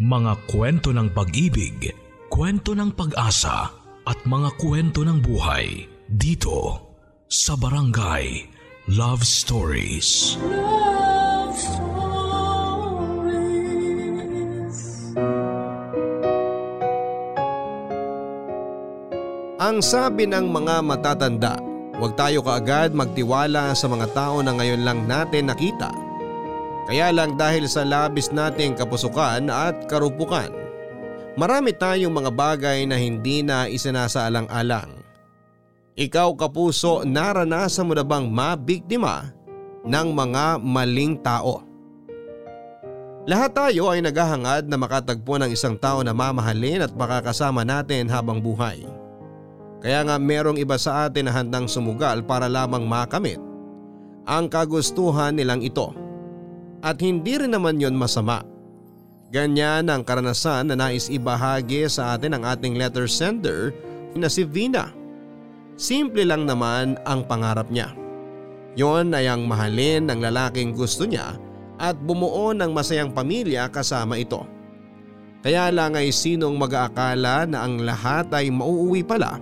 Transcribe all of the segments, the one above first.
Mga kwento ng pag-ibig, kwento ng pag-asa at mga kwento ng buhay dito sa Barangay Love Stories. Love Stories. Ang sabi ng mga matatanda, huwag tayo kaagad magtiwala sa mga tao na ngayon lang natin nakita. Kaya lang dahil sa labis nating kapusukan at karupukan, marami tayong mga bagay na hindi na isinasaalang-alang. Ikaw kapuso, naranasan mo na bang mabiktima ng mga maling tao? Lahat tayo ay naghahangad na makatagpo ng isang tao na mamahalin at makakasama natin habang buhay. Kaya nga merong iba sa atin na handang sumugal para lamang makamit ang kagustuhan nilang ito. At hindi rin naman yon masama. Ganyan ang karanasan na nais ibahagi sa atin ng ating letter sender na si Vina. Simple lang naman ang pangarap niya. Yon ay ang mahalin ng lalaking gusto niya at bumuo ng masayang pamilya kasama ito. Kaya lang ay sinong mag-aakala na ang lahat ay mauuwi pala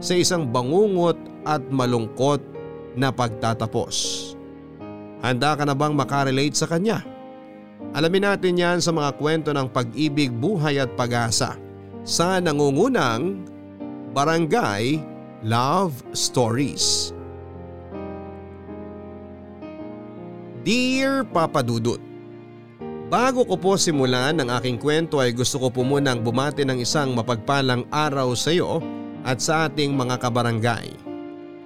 sa isang bangungot at malungkot na pagtatapos. Handa ka na bang makarelate sa kanya? Alamin natin yan sa mga kwento ng pag-ibig, buhay at pag-asa sa nangungunang Barangay Love Stories. Dear Papa Dudut, Bago ko po simulan ang aking kwento ay gusto ko po munang bumati ng isang mapagpalang araw sa iyo at sa ating mga kabarangay.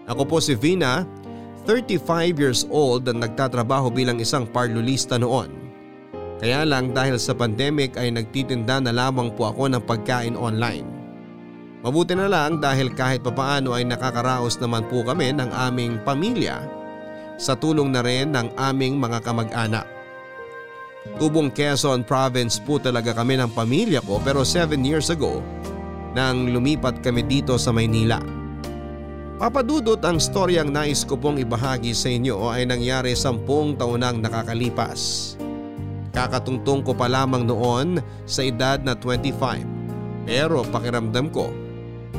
Ako po si Vina, 35 years old at nagtatrabaho bilang isang parlulista noon. Kaya lang dahil sa pandemic ay nagtitinda na lamang po ako ng pagkain online. Mabuti na lang dahil kahit papaano ay nakakaraos naman po kami ng aming pamilya sa tulong na rin ng aming mga kamag-anak. Tubong Quezon Province po talaga kami ng pamilya ko pero 7 years ago nang lumipat kami dito sa Maynila. Papadudot ang storyang nais ko pong ibahagi sa inyo ay nangyari sampung taon nang nakakalipas. Kakatungtong ko pa lamang noon sa edad na 25 pero pakiramdam ko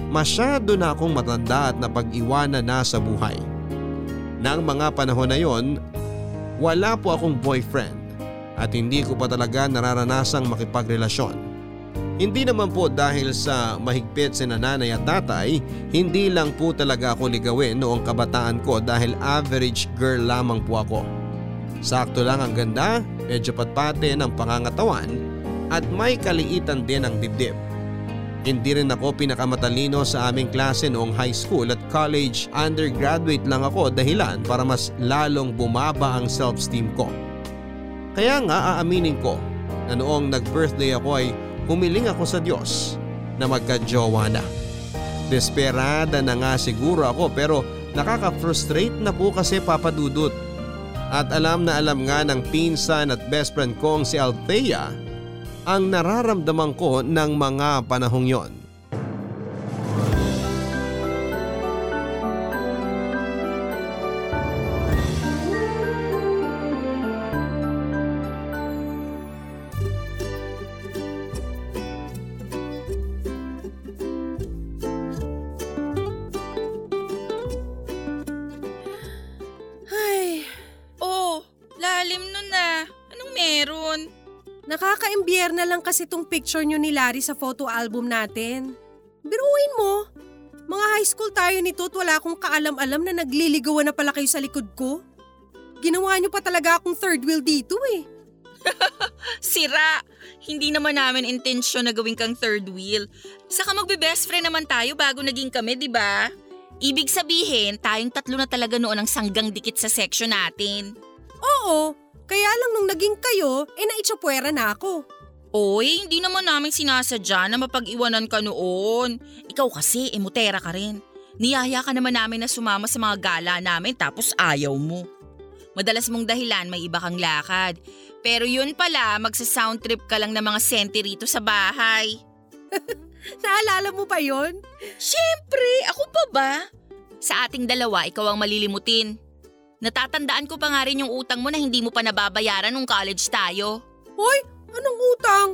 masyado na akong matanda at napag-iwanan na sa buhay. Nang mga panahon na yon, wala po akong boyfriend at hindi ko pa talaga nararanasang makipagrelasyon. Hindi naman po dahil sa mahigpit si nanay at tatay, hindi lang po talaga ako ligawin noong kabataan ko dahil average girl lamang po ako. Sakto lang ang ganda, medyo patpate ng pangangatawan at may kaliitan din ang dibdib. Hindi rin ako pinakamatalino sa aming klase noong high school at college undergraduate lang ako dahilan para mas lalong bumaba ang self-esteem ko. Kaya nga aaminin ko na noong nag-birthday ako ay humiling ako sa Diyos na magka-jowa na. Desperada na nga siguro ako pero nakaka-frustrate na po kasi papadudot. At alam na alam nga ng pinsan at best friend kong si Althea ang nararamdaman ko ng mga panahong yon. Nakaka-imbiyer na lang kasi tong picture nyo ni Larry sa photo album natin. Biruin mo. Mga high school tayo nito at wala akong kaalam-alam na nagliligawan na pala kayo sa likod ko. Ginawa nyo pa talaga akong third wheel dito eh. Sira! Hindi naman namin intensyon na gawin kang third wheel. Saka magbe-best friend naman tayo bago naging kami, di ba? Ibig sabihin, tayong tatlo na talaga noon ang sanggang dikit sa section natin. Oo, kaya lang nung naging kayo, eh naitsapwera na ako. Oy, hindi naman namin sinasadya na mapag-iwanan ka noon. Ikaw kasi, emutera ka rin. Niyaya ka naman namin na sumama sa mga gala namin tapos ayaw mo. Madalas mong dahilan may iba kang lakad. Pero yun pala, magsa-sound trip ka lang ng mga senti rito sa bahay. Naalala mo pa yon? Siyempre, ako pa ba? Sa ating dalawa, ikaw ang malilimutin. Natatandaan ko pa nga rin yung utang mo na hindi mo pa nababayaran nung college tayo. Hoy, anong utang?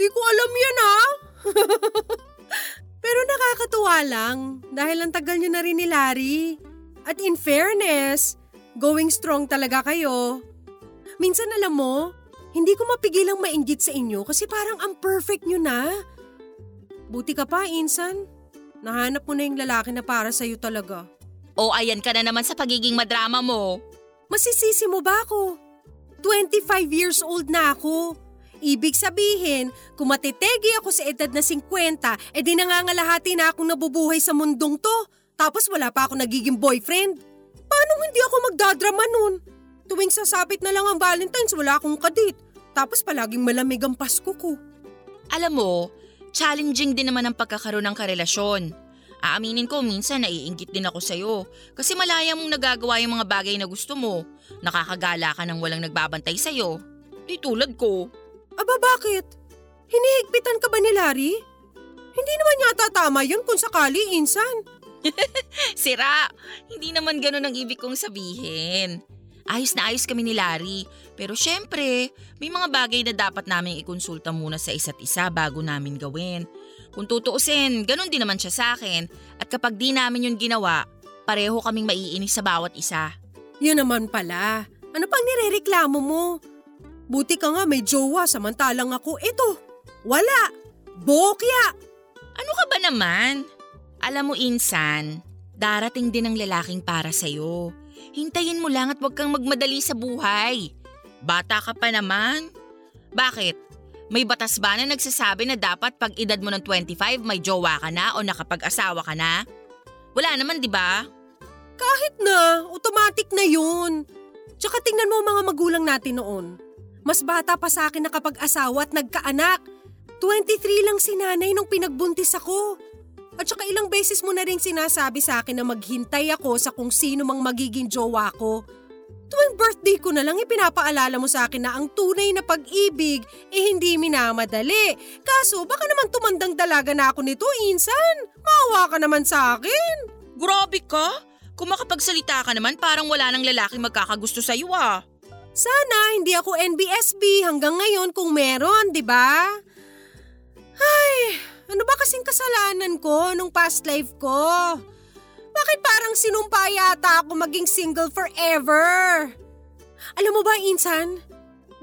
Di ko alam yan ha. Pero nakakatuwa lang dahil ang tagal nyo na rin ni Larry. At in fairness, going strong talaga kayo. Minsan alam mo, hindi ko mapigilang mainggit sa inyo kasi parang ang perfect nyo na. Buti ka pa, Insan. Nahanap mo na yung lalaki na para sa'yo talaga. O ayan ka na naman sa pagiging madrama mo. Masisisi mo ba ako? 25 years old na ako. Ibig sabihin, kung matitegi ako sa edad na 50, edi nangangalahati na akong nabubuhay sa mundong to. Tapos wala pa ako nagiging boyfriend. Paano hindi ako magdadrama nun? Tuwing sasapit na lang ang Valentine's, wala akong kadit. Tapos palaging malamig ang Pasko ko. Alam mo, challenging din naman ang pagkakaroon ng karelasyon. Aaminin ko, minsan naiingit din ako sa'yo. Kasi malaya mong nagagawa yung mga bagay na gusto mo. Nakakagala ka ng walang nagbabantay sa'yo. Di tulad ko. Aba bakit? Hinihigpitan ka ba ni Larry? Hindi naman yata tama yun kung sakali, Insan. Sira! Hindi naman ganun ang ibig kong sabihin. Ayos na ayos kami ni Larry. Pero syempre, may mga bagay na dapat naming ikonsulta muna sa isa't isa bago namin gawin. Kung tutuusin, ganun din naman siya sa akin. At kapag di namin yun ginawa, pareho kaming maiinis sa bawat isa. Yun naman pala. Ano pang nirereklamo mo? Buti ka nga may jowa samantalang ako, eto, wala. Bokya! Ano ka ba naman? Alam mo, Insan, darating din ang lalaking para sa'yo. Hintayin mo lang at huwag kang magmadali sa buhay. Bata ka pa naman. Bakit? May batas ba na nagsasabi na dapat pag edad mo ng 25 may jowa ka na o nakapag-asawa ka na? Wala naman, di ba? Kahit na, automatic na yun. Tsaka tingnan mo mga magulang natin noon. Mas bata pa sa akin nakapag-asawa at nagkaanak. 23 lang si nanay nung pinagbuntis ako. At saka ilang beses mo na rin sinasabi sa akin na maghintay ako sa kung sino mang magiging jowa ko. Tuwing birthday ko na lang ipinapaalala mo sa akin na ang tunay na pag-ibig eh hindi minamadali. Kaso baka naman tumandang dalaga na ako nito, Insan. Maawa ka naman sa akin. Grabe ka! Kung makapagsalita ka naman parang wala nang lalaking magkakagusto sa'yo ah. Sana hindi ako NBSB hanggang ngayon kung meron, di ba? Ay, ano ba kasing kasalanan ko nung past life ko? Bakit parang sinumpa yata ako maging single forever? Alam mo ba, Insan?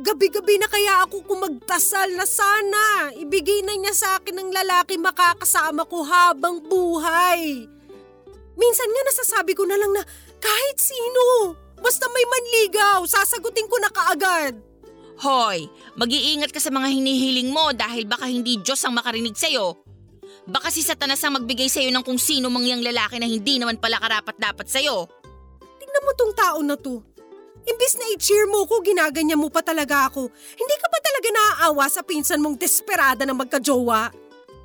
Gabi-gabi na kaya ako kung magdasal na sana. Ibigay na niya sa akin ng lalaki makakasama ko habang buhay. Minsan nga nasasabi ko na lang na kahit sino, basta may manligaw, sasagutin ko na kaagad. Hoy, mag-iingat ka sa mga hinihiling mo dahil baka hindi Diyos ang makarinig sa'yo. Baka si Satanas ang magbigay sa'yo ng kung sino mang yang lalaki na hindi naman pala karapat-dapat sa'yo. Tingnan mo tong tao na to. Imbis na i-cheer mo ko, ginaganyan mo pa talaga ako. Hindi ka pa talaga naaawa sa pinsan mong desperada na magkajowa.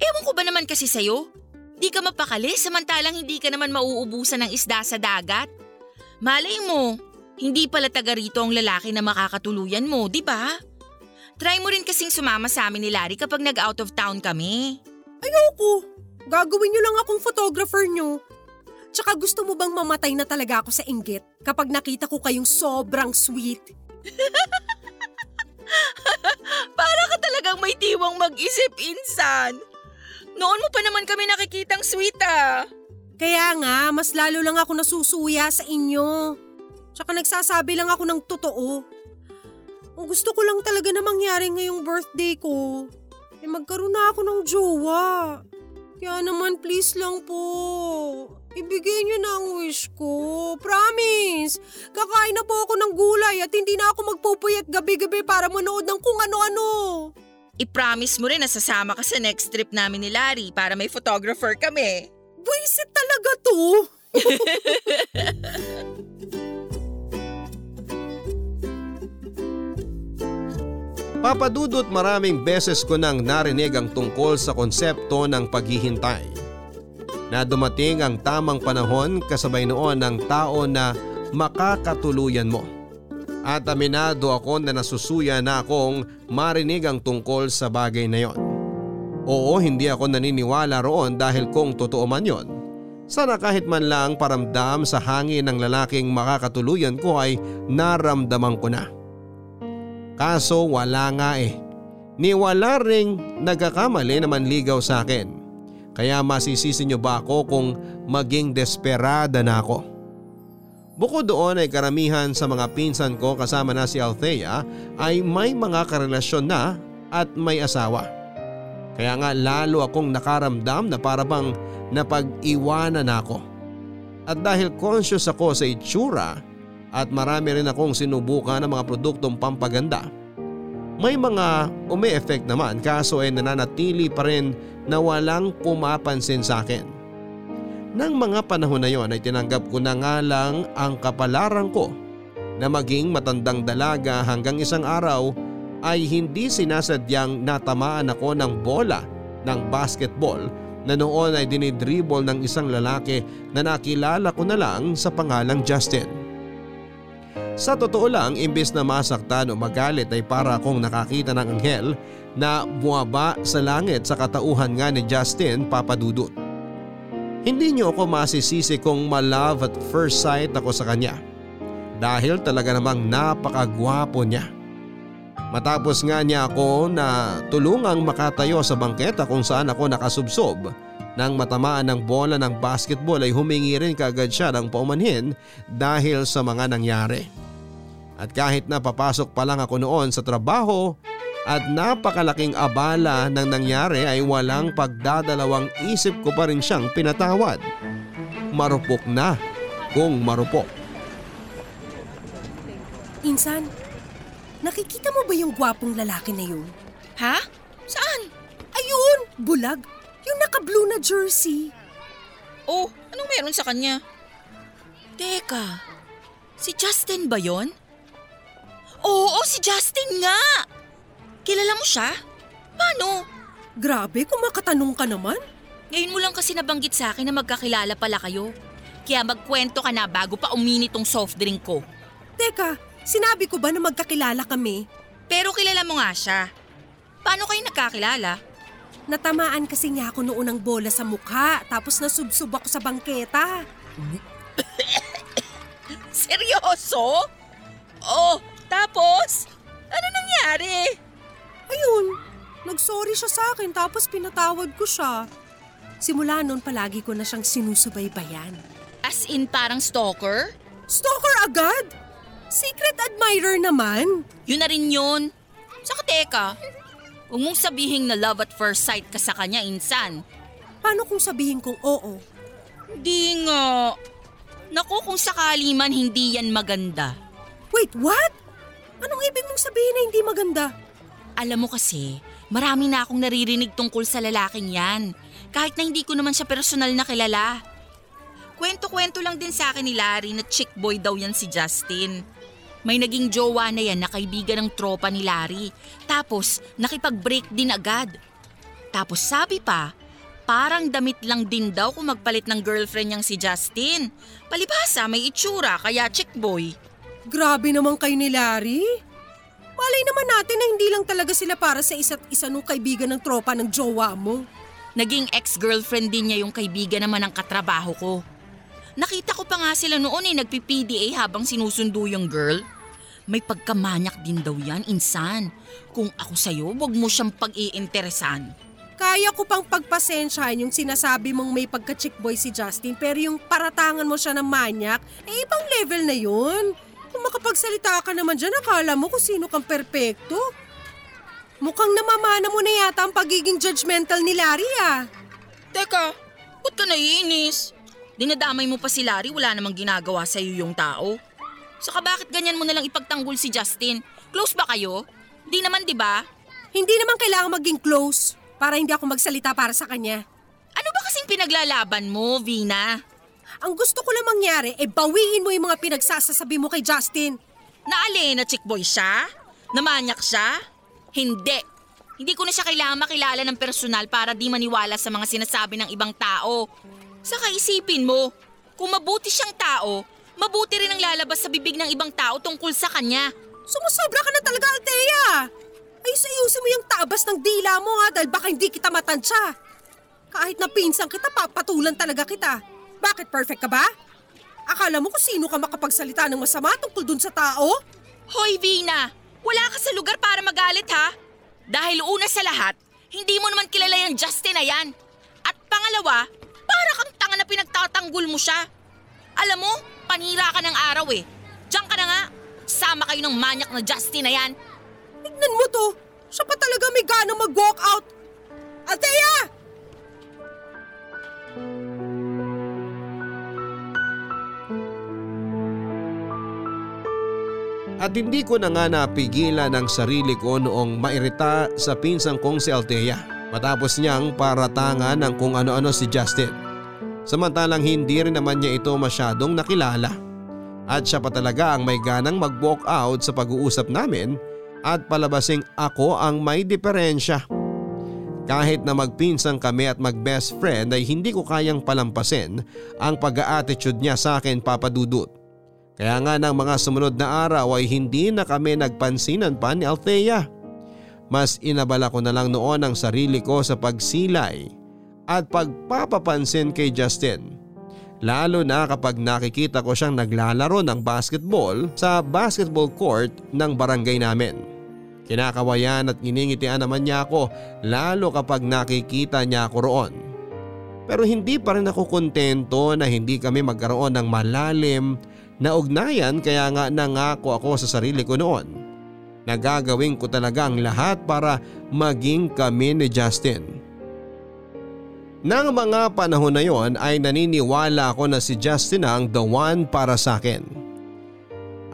Ewan ko ba naman kasi sa'yo? Di ka mapakali samantalang hindi ka naman mauubusan ng isda sa dagat. Malay mo, hindi pala taga rito ang lalaki na makakatuluyan mo, di ba? Try mo rin kasing sumama sa amin ni Larry kapag nag-out of town kami. Ayoko. Gagawin niyo lang akong photographer niyo. Tsaka gusto mo bang mamatay na talaga ako sa inggit kapag nakita ko kayong sobrang sweet? Para ka talagang may tiwang mag-isip, insan. Noon mo pa naman kami nakikitang sweet ah. Kaya nga, mas lalo lang ako nasusuya sa inyo. Tsaka nagsasabi lang ako ng totoo. Ang gusto ko lang talaga na mangyari ngayong birthday ko, eh magkaroon na ako ng jowa. Kaya naman please lang po, ibigay niyo na ang wish ko. Promise! Kakain na po ako ng gulay at hindi na ako magpupuyat gabi-gabi para manood ng kung ano-ano. I-promise mo rin na sasama ka sa next trip namin ni Larry para may photographer kami. Buisit talaga to! Papadudot maraming beses ko nang narinig ang tungkol sa konsepto ng paghihintay. Na dumating ang tamang panahon kasabay noon ng tao na makakatuluyan mo. At aminado ako na nasusuya na akong marinig ang tungkol sa bagay na yon. Oo, hindi ako naniniwala roon dahil kung totoo man yon, sana kahit man lang paramdam sa hangin ng lalaking makakatuluyan ko ay naramdaman ko na. Kaso wala nga eh. ni wala ring nagkakamali na manligaw sa akin. Kaya masisisi niyo ba ako kung maging desperada na ako? Bukod doon ay karamihan sa mga pinsan ko kasama na si Althea ay may mga karelasyon na at may asawa. Kaya nga lalo akong nakaramdam na parabang napag-iwanan ako. At dahil conscious ako sa itsura at marami rin akong sinubukan ng mga produktong pampaganda, may mga umi-effect naman kaso ay nananatili pa rin na walang pumapansin sa akin. Nang mga panahon na yon ay tinanggap ko na nga lang ang kapalaran ko na maging matandang dalaga hanggang isang araw ay hindi sinasadyang natamaan ako ng bola ng basketball na noon ay dinidribble ng isang lalaki na nakilala ko na lang sa pangalang Justin. Sa totoo lang, imbes na masaktan o magalit ay para akong nakakita ng anghel na buwaba sa langit sa katauhan nga ni Justin Papadudut. Hindi niyo ako masisisi kung malove at first sight ako sa kanya. Dahil talaga namang napakagwapo niya. Matapos nga niya ako na tulungang makatayo sa bangketa kung saan ako nakasubsob nang matamaan ng bola ng basketball ay humingi rin kaagad siya ng paumanhin dahil sa mga nangyari. At kahit na papasok pa lang ako noon sa trabaho at napakalaking abala ng nangyari ay walang pagdadalawang isip ko pa rin siyang pinatawad. Marupok na kung marupok. Insan, nakikita mo ba yung gwapong lalaki na yun? Ha? Saan? Ayun, bulag. Yung naka-blue na jersey. Oh, anong meron sa kanya? Teka, si Justin ba yon? Oo, si Justin nga! Kilala mo siya? Paano? Grabe, kung makatanong ka naman. Ngayon mo lang kasi nabanggit sa akin na magkakilala pala kayo. Kaya magkwento ka na bago pa umini tong soft drink ko. Teka, sinabi ko ba na magkakilala kami? Pero kilala mo nga siya. Paano kayo nagkakilala? Natamaan kasi niya ako noon ng bola sa mukha tapos nasubsob ako sa bangketa. Seryoso? Oh, tapos? Ano nangyari? Ayun, nagsorry siya sa akin tapos pinatawad ko siya. Simula noon palagi ko na siyang sinusubaybayan. As in parang stalker? Stalker agad? Secret admirer naman. Yun na rin yun. Saka teka, huwag mong sabihin na love at first sight ka sa kanya, insan. Paano kung sabihin kong oo? Hindi nga. Naku, kung sakali man hindi yan maganda. Wait, what? Anong ibig mong sabihin na hindi maganda? Alam mo kasi, marami na akong naririnig tungkol sa lalaking yan. Kahit na hindi ko naman siya personal na kilala. Kwento-kwento lang din sa akin ni Larry na chick boy daw yan si Justin. May naging jowa na yan na kaibigan ng tropa ni Larry. Tapos nakipag-break din agad. Tapos sabi pa, parang damit lang din daw kung magpalit ng girlfriend niyang si Justin. Palibhasa may itsura kaya chick boy. Grabe naman kay ni Larry. Malay naman natin na hindi lang talaga sila para sa isa't isa nung kaibigan ng tropa ng jowa mo. Naging ex-girlfriend din niya yung kaibigan naman ng katrabaho ko. Nakita ko pa nga sila noon eh nagpi-PDA habang sinusundo yung girl. May pagkamanyak din daw yan, insan. Kung ako sa'yo, wag mo siyang pag-iinteresan. Kaya ko pang pagpasensyahan yung sinasabi mong may pagka-chick boy si Justin pero yung paratangan mo siya ng manyak, eh ibang level na yun. Kung makapagsalita ka naman dyan, akala mo kung sino kang perpekto. Mukhang namamana mo na yata ang pagiging judgmental ni Larry ah. Teka, ba't ka naiinis? Dinadamay mo pa si Larry, wala namang ginagawa sa'yo yung tao. Saka bakit ganyan mo nalang ipagtanggol si Justin? Close ba kayo? Di naman, di ba? Hindi naman kailangan maging close para hindi ako magsalita para sa kanya. Ano ba kasing pinaglalaban mo, Vina? Ang gusto ko lang mangyari, e bawiin mo yung mga pinagsasasabi mo kay Justin. Naali na chick boy siya? Namanyak siya? Hindi. Hindi ko na siya kailangan makilala ng personal para di maniwala sa mga sinasabi ng ibang tao. Saka isipin mo, kung mabuti siyang tao, mabuti rin ang lalabas sa bibig ng ibang tao tungkol sa kanya. Sumusobra ka na talaga, Althea! Ayos-ayusin mo yung tabas ng dila mo ha dahil baka hindi kita matansya. Kahit na pinsang kita, papatulan talaga kita. Bakit perfect ka ba? Akala mo kung sino ka makapagsalita ng masama tungkol dun sa tao? Hoy, Vina! Wala ka sa lugar para magalit ha? Dahil una sa lahat, hindi mo naman kilala yung Justin na yan. At pangalawa, para kang tanga na pinagtatanggol mo siya. Alam mo, panira ka ng araw eh. Diyan ka na nga. Sama kayo ng manyak na Justin na yan. Tignan mo to. Siya pa talaga may gana mag-walk out. Althea! At hindi ko na nga napigilan ang sarili ko noong mairita sa pinsang kong si Althea matapos niyang paratangan ng kung ano-ano si Justin. Samantalang hindi rin naman niya ito masyadong nakilala. At siya pa talaga ang may ganang mag-walk out sa pag-uusap namin at palabasing ako ang may diferensya. Kahit na magpinsang kami at mag-best friend ay hindi ko kayang palampasin ang pag-attitude niya sa akin papadudot. Kaya nga ng mga sumunod na araw ay hindi na kami nagpansinan pa ni Althea. Mas inabala ko na lang noon ang sarili ko sa pagsilay at pagpapapansin kay Justin. Lalo na kapag nakikita ko siyang naglalaro ng basketball sa basketball court ng barangay namin. Kinakawayan at iningitian naman niya ako lalo kapag nakikita niya ako roon. Pero hindi pa rin ako kontento na hindi kami magkaroon ng malalim na ugnayan kaya nga nangako ako sa sarili ko noon. Nagagawin ko talaga ang lahat para maging kami ni Justin. Nang mga panahon na yon ay naniniwala ako na si Justin ang the one para sa akin.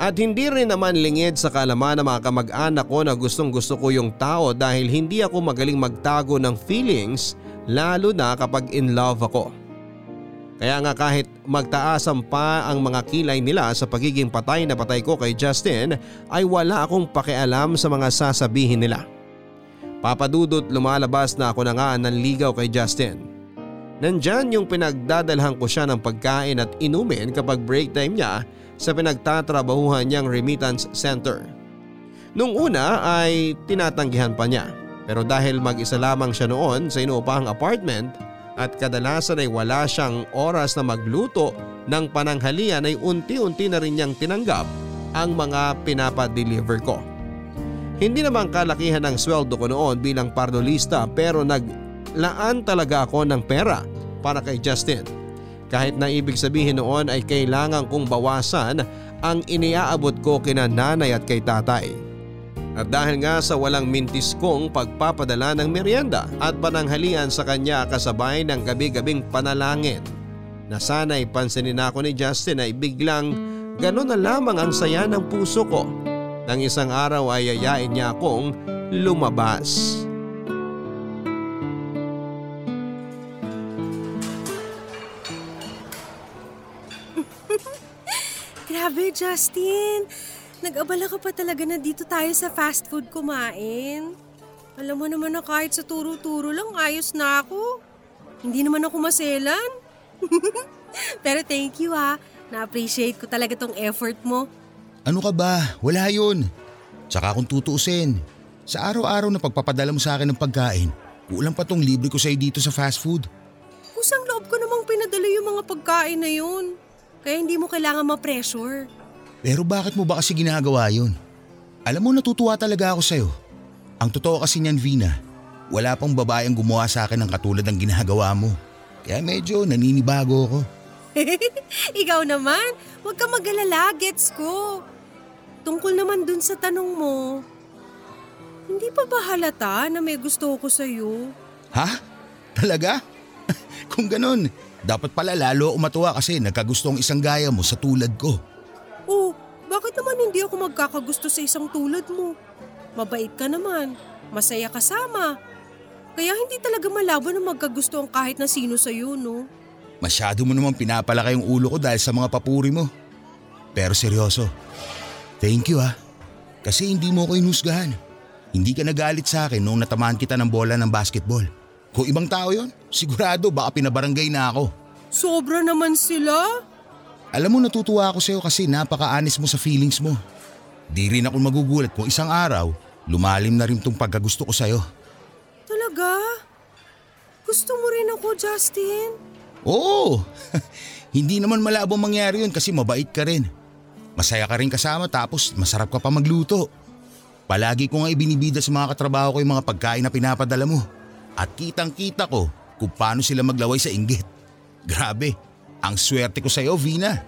At hindi rin naman lingid sa kalaman ng mga kamag-anak ko na gustong gusto ko yung tao dahil hindi ako magaling magtago ng feelings lalo na kapag in love ako. Kaya nga kahit magtaasan pa ang mga kilay nila sa pagiging patay na patay ko kay Justin ay wala akong pakialam sa mga sasabihin nila. Papadudot lumalabas na ako na nga nanligaw kay Justin. Nandyan yung pinagdadalhan ko siya ng pagkain at inumin kapag break time niya sa pinagtatrabahuhan niyang remittance center. Nung una ay tinatanggihan pa niya pero dahil mag-isa lamang siya noon sa inuupahang apartment at kadalasan ay wala siyang oras na magluto ng pananghalian ay unti-unti na rin niyang tinanggap ang mga pinapadeliver ko. Hindi naman kalakihan ang sweldo ko noon bilang pardolista pero naglaan talaga ako ng pera para kay Justin. Kahit na ibig sabihin noon ay kailangan kong bawasan ang iniaabot ko kina nanay at kay tatay. At dahil nga sa walang mintis kong pagpapadala ng merienda at pananghalian sa kanya kasabay ng gabi-gabing panalangin na sana'y pansinin ako ni Justin ay biglang gano'n na lamang ang saya ng puso ko. Nang isang araw ay yayain niya akong lumabas. Grabe, Justin. Nag-abala ka pa talaga na dito tayo sa fast food kumain. Alam mo naman na kahit sa turo-turo lang ayos na ako. Hindi naman ako maselan. Pero thank you ha. Na-appreciate ko talaga tong effort mo. Ano ka ba? Wala yun. Tsaka kung tutuusin, sa araw-araw na pagpapadala mo sa akin ng pagkain, kulang pa tong libre ko sa'yo dito sa fast food. Kusang loob ko namang pinadala yung mga pagkain na yun. Kaya hindi mo kailangan ma-pressure. Pero bakit mo ba kasi ginagawa yun? Alam mo natutuwa talaga ako sa'yo. Ang totoo kasi niyan Vina, wala pang babaeng gumawa sa akin ng katulad ng ginagawa mo. Kaya medyo naninibago ako. Ikaw naman, huwag ka mag-alala, gets ko. Tungkol naman dun sa tanong mo, hindi pa ba halata na may gusto ko sa'yo? Ha? Talaga? Kung ganun, dapat pala lalo ako matuwa kasi nagkagusto ang isang gaya mo sa tulad ko. Oh, bakit naman hindi ako magkakagusto sa isang tulad mo? Mabait ka naman, masaya kasama. Kaya hindi talaga malabo na magkagusto ang kahit na sino sa'yo, no? Masyado mo naman pinapalaki yung ulo ko dahil sa mga papuri mo. Pero seryoso, thank you ha. Kasi hindi mo ako inusgahan. Hindi ka nagalit sa akin nung natamaan kita ng bola ng basketball. Kung ibang tao yon, sigurado baka pinabarangay na ako. Sobra naman sila. Alam mo natutuwa ako sa'yo kasi napaka-honest mo sa feelings mo. Di rin ako magugulat kung isang araw, lumalim na rin tong pagkagusto ko sa'yo. Talaga? Gusto mo rin ako, Justin? Oo! Hindi naman malabong mangyari yun kasi mabait ka rin. Masaya ka rin kasama tapos masarap ka pa magluto. Palagi ko nga ibinibida sa mga katrabaho ko yung mga pagkain na pinapadala mo. At kitang kita ko kung paano sila maglaway sa inggit. Grabe, ang swerte ko sa'yo, Vina.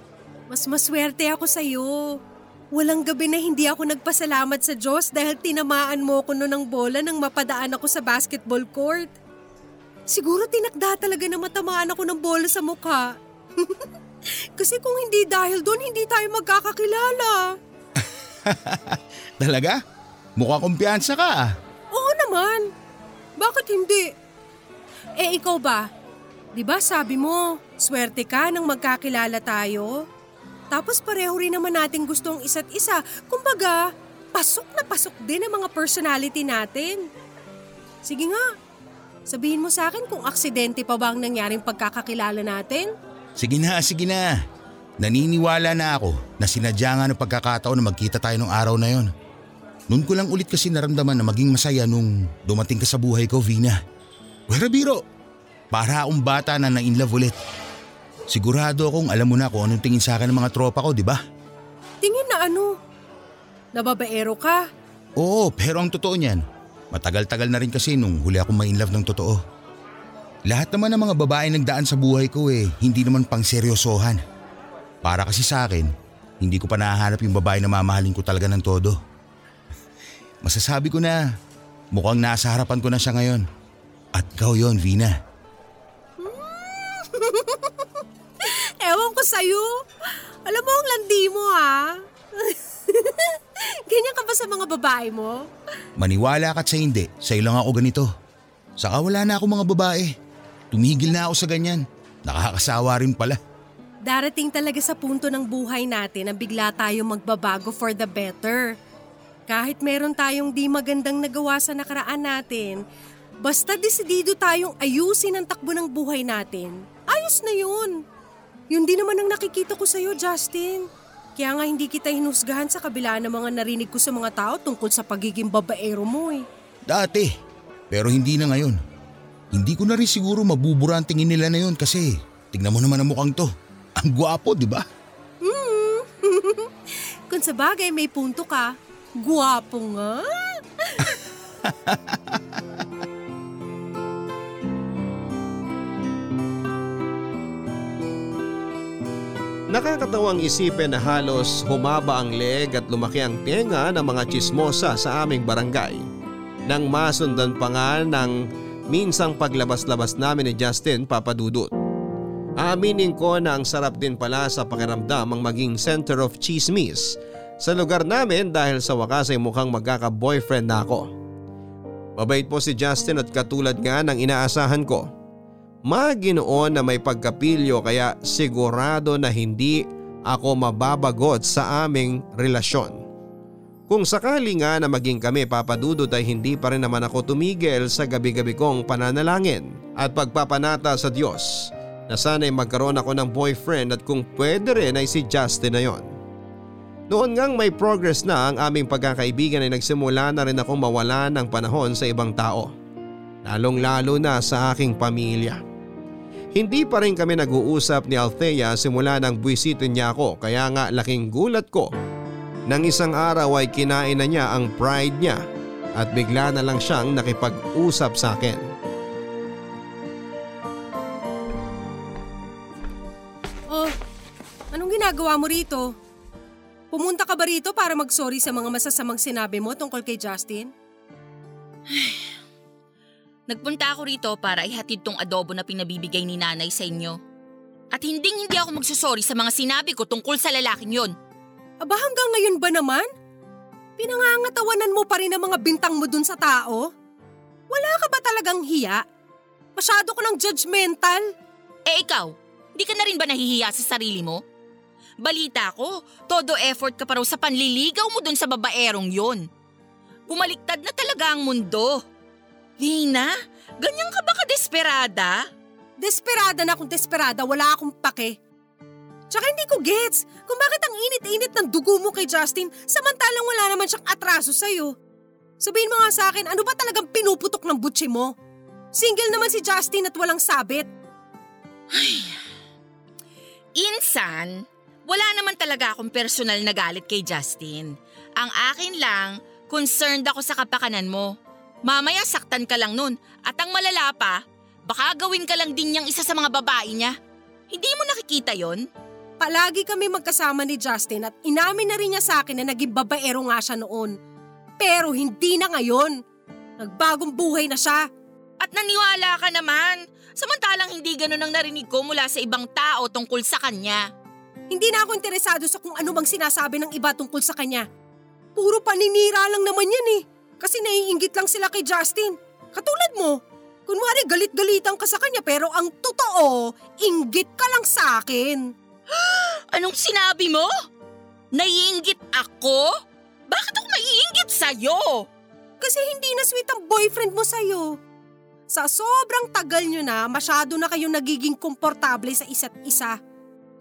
Mas maswerte ako sa'yo. Walang gabi na hindi ako nagpasalamat sa Diyos dahil tinamaan mo ko noon ng bola nang mapadaan ako sa basketball court. Siguro tinakda talaga na matamaan ako ng bola sa mukha. Kasi kung hindi dahil doon, hindi tayo magkakakilala. Talaga? Mukha kumpiyansa ka ah. Oo naman. Bakit hindi? Eh ikaw ba? Di ba sabi mo, swerte ka nang magkakilala tayo? Tapos pareho rin naman natin gustong isa't isa. Kumbaga, pasok na pasok din ang mga personality natin. Sige nga, sabihin mo sa akin kung aksidente pa ba ang nangyaring pagkakakilala natin? Sige na, sige na. Naniniwala na ako na sinadya nga ng pagkakataon na magkita tayo nung araw na yon. Noon ko lang ulit kasi naramdaman na maging masaya nung dumating ka sa buhay ko, Vina. Wala biro, para akong bata na na-inlove ulit. Sigurado akong alam mo na kung anong tingin sa akin ng mga tropa ko, di ba? Tingin na ano? Nababaero ka? Oo, pero ang totoo niyan, matagal-tagal na rin kasi nung huli akong ma-inlove ng totoo. Lahat naman ng mga babae nagdaan sa buhay ko eh, hindi naman pang seryosohan. Para kasi sa akin, hindi ko pa nahahanap yung babae na mamahalin ko talaga ng todo. Masasabi ko na, mukhang nasa harapan ko na siya ngayon. At ikaw yon Vina. Ewan ko sa'yo. Alam mo ang landi mo ha. Ganyan ka ba sa mga babae mo? Maniwala ka't sa hindi, sa'yo lang ako ganito. Saka wala na ako mga babae. Tumigil na ako sa ganyan. Nakakasawa rin pala. Darating talaga sa punto ng buhay natin na bigla tayo magbabago for the better. Kahit meron tayong di magandang nagawa sa nakaraan natin, basta desidido tayong ayusin ang takbo ng buhay natin, ayos na yun. Yun din naman ang nakikita ko sa'yo, Justin. Kaya nga hindi kita hinusgahan sa kabila ng mga narinig ko sa mga tao tungkol sa pagiging babaero mo eh. Dati, pero hindi na ngayon. Hindi ko na rin siguro mabubura ang tingin nila na yun kasi tingnan mo naman ang mukhang to. Ang gwapo, di ba? Kung sa bagay may punto ka, guwapo nga. Nakakatawang isipin na halos humaba ang leg at lumaki ang tenga ng mga chismosa sa aming barangay. Nang masundan pa nga ng minsang paglabas-labas namin ni Justin papadudot. Aminin ko na ang sarap din pala sa pakiramdam ang maging center of chismis sa lugar namin dahil sa wakas ay mukhang magkaka-boyfriend na ako. Mabait po si Justin at katulad nga ng inaasahan ko. Maginoon na may pagkapilyo kaya sigurado na hindi ako mababagot sa aming relasyon. Kung sakali nga na maging kami papadudot ay hindi pa rin naman ako tumigil sa gabi-gabi kong pananalangin at pagpapanata sa Diyos na sana'y magkaroon ako ng boyfriend at kung pwede rin ay si Justin na yon. Noon ngang may progress na ang aming pagkakaibigan ay nagsimula na rin akong mawala ng panahon sa ibang tao. Lalong lalo na sa aking pamilya. Hindi pa rin kami nag-uusap ni Althea simula nang buwisitin niya ako kaya nga laking gulat ko. Nang isang araw ay kinain na niya ang pride niya at bigla na lang siyang nakipag-usap sa akin. Oh, anong ginagawa mo rito? Pumunta ka ba rito para mag-sorry sa mga masasamang sinabi mo tungkol kay Justin? Nagpunta ako rito para ihatid tong adobo na pinabibigay ni nanay sa inyo. At hinding hindi ako magsusorry sa mga sinabi ko tungkol sa lalaking yon. Aba hanggang ngayon ba naman? Pinangangatawanan mo pa rin ang mga bintang mo dun sa tao? Wala ka ba talagang hiya? Masyado ko ng judgmental. Eh ikaw, hindi ka na rin ba nahihiya sa sarili mo? Balita ko, todo effort ka pa raw sa panliligaw mo dun sa babaerong yon. Bumaliktad na talaga ang mundo. Lina, ganyan ka ba kadesperada? Desperada na kung desperada, wala akong pake. Tsaka hindi ko gets kung bakit ang init-init ng dugo mo kay Justin samantalang wala naman siyang atraso sa'yo. Sabihin mo nga sa akin, ano ba talagang pinuputok ng butsi mo? Single naman si Justin at walang sabit. Insan, wala naman talaga akong personal na galit kay Justin. Ang akin lang, Concerned ako sa kapakanan mo. Mamaya saktan ka lang nun at ang malala pa, baka gawin ka lang din niyang isa sa mga babae niya. Hindi mo nakikita yon? Palagi kami magkasama ni Justin at inamin na rin niya sa akin na naging babaero nga siya noon. Pero hindi na ngayon. Nagbagong buhay na siya. At naniwala ka naman. Samantalang hindi ganun ang narinig ko mula sa ibang tao tungkol sa kanya. Hindi na ako interesado sa kung ano bang sinasabi ng iba tungkol sa kanya. Puro paninira lang naman yan eh. Kasi naiingit lang sila kay Justin. Katulad mo. Kunwari galit-galitan ka sa kanya pero ang totoo, inggit ka lang sa akin. Anong sinabi mo? Naiingit ako? Bakit ako maiingit sa'yo? Kasi hindi na sweet ang boyfriend mo sa'yo. Sa sobrang tagal nyo na, masyado na kayong nagiging komportable sa isa't isa.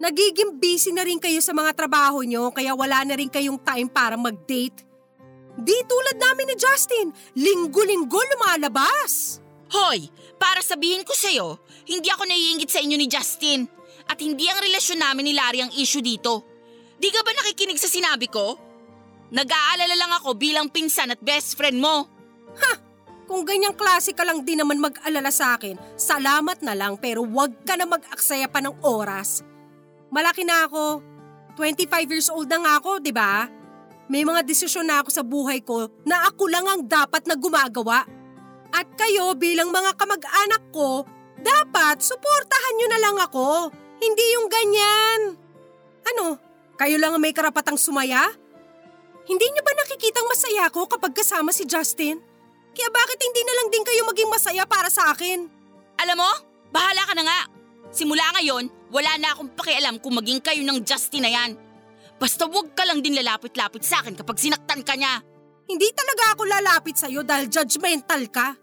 Nagiging busy na rin kayo sa mga trabaho nyo kaya wala na rin kayong time para mag-date. Di tulad namin ni Justin, linggo-linggo lumalabas. Hoy, para sabihin ko sa'yo, hindi ako naiingit sa inyo ni Justin. At hindi ang relasyon namin ni Larry ang issue dito. Di ka ba nakikinig sa sinabi ko? Nag-aalala lang ako bilang pinsan at best friend mo. Ha! Kung ganyang klase ka lang din naman mag-alala sa akin, salamat na lang pero wag ka na mag-aksaya pa ng oras. Malaki na ako. 25 years old na nga ako, di ba? May mga desisyon na ako sa buhay ko na ako lang ang dapat na gumagawa. At kayo bilang mga kamag-anak ko, dapat suportahan nyo na lang ako. Hindi yung ganyan. Ano, kayo lang ang may karapatang sumaya? Hindi niyo ba nakikitang masaya ko kapag kasama si Justin? Kaya bakit hindi na lang din kayo maging masaya para sa akin? Alam mo, bahala ka na nga. Simula ngayon, wala na akong pakialam kung maging kayo ng Justin na yan. Basta huwag ka lang din lalapit-lapit sa akin kapag sinaktan ka niya. Hindi talaga ako lalapit sa'yo dahil judgmental ka.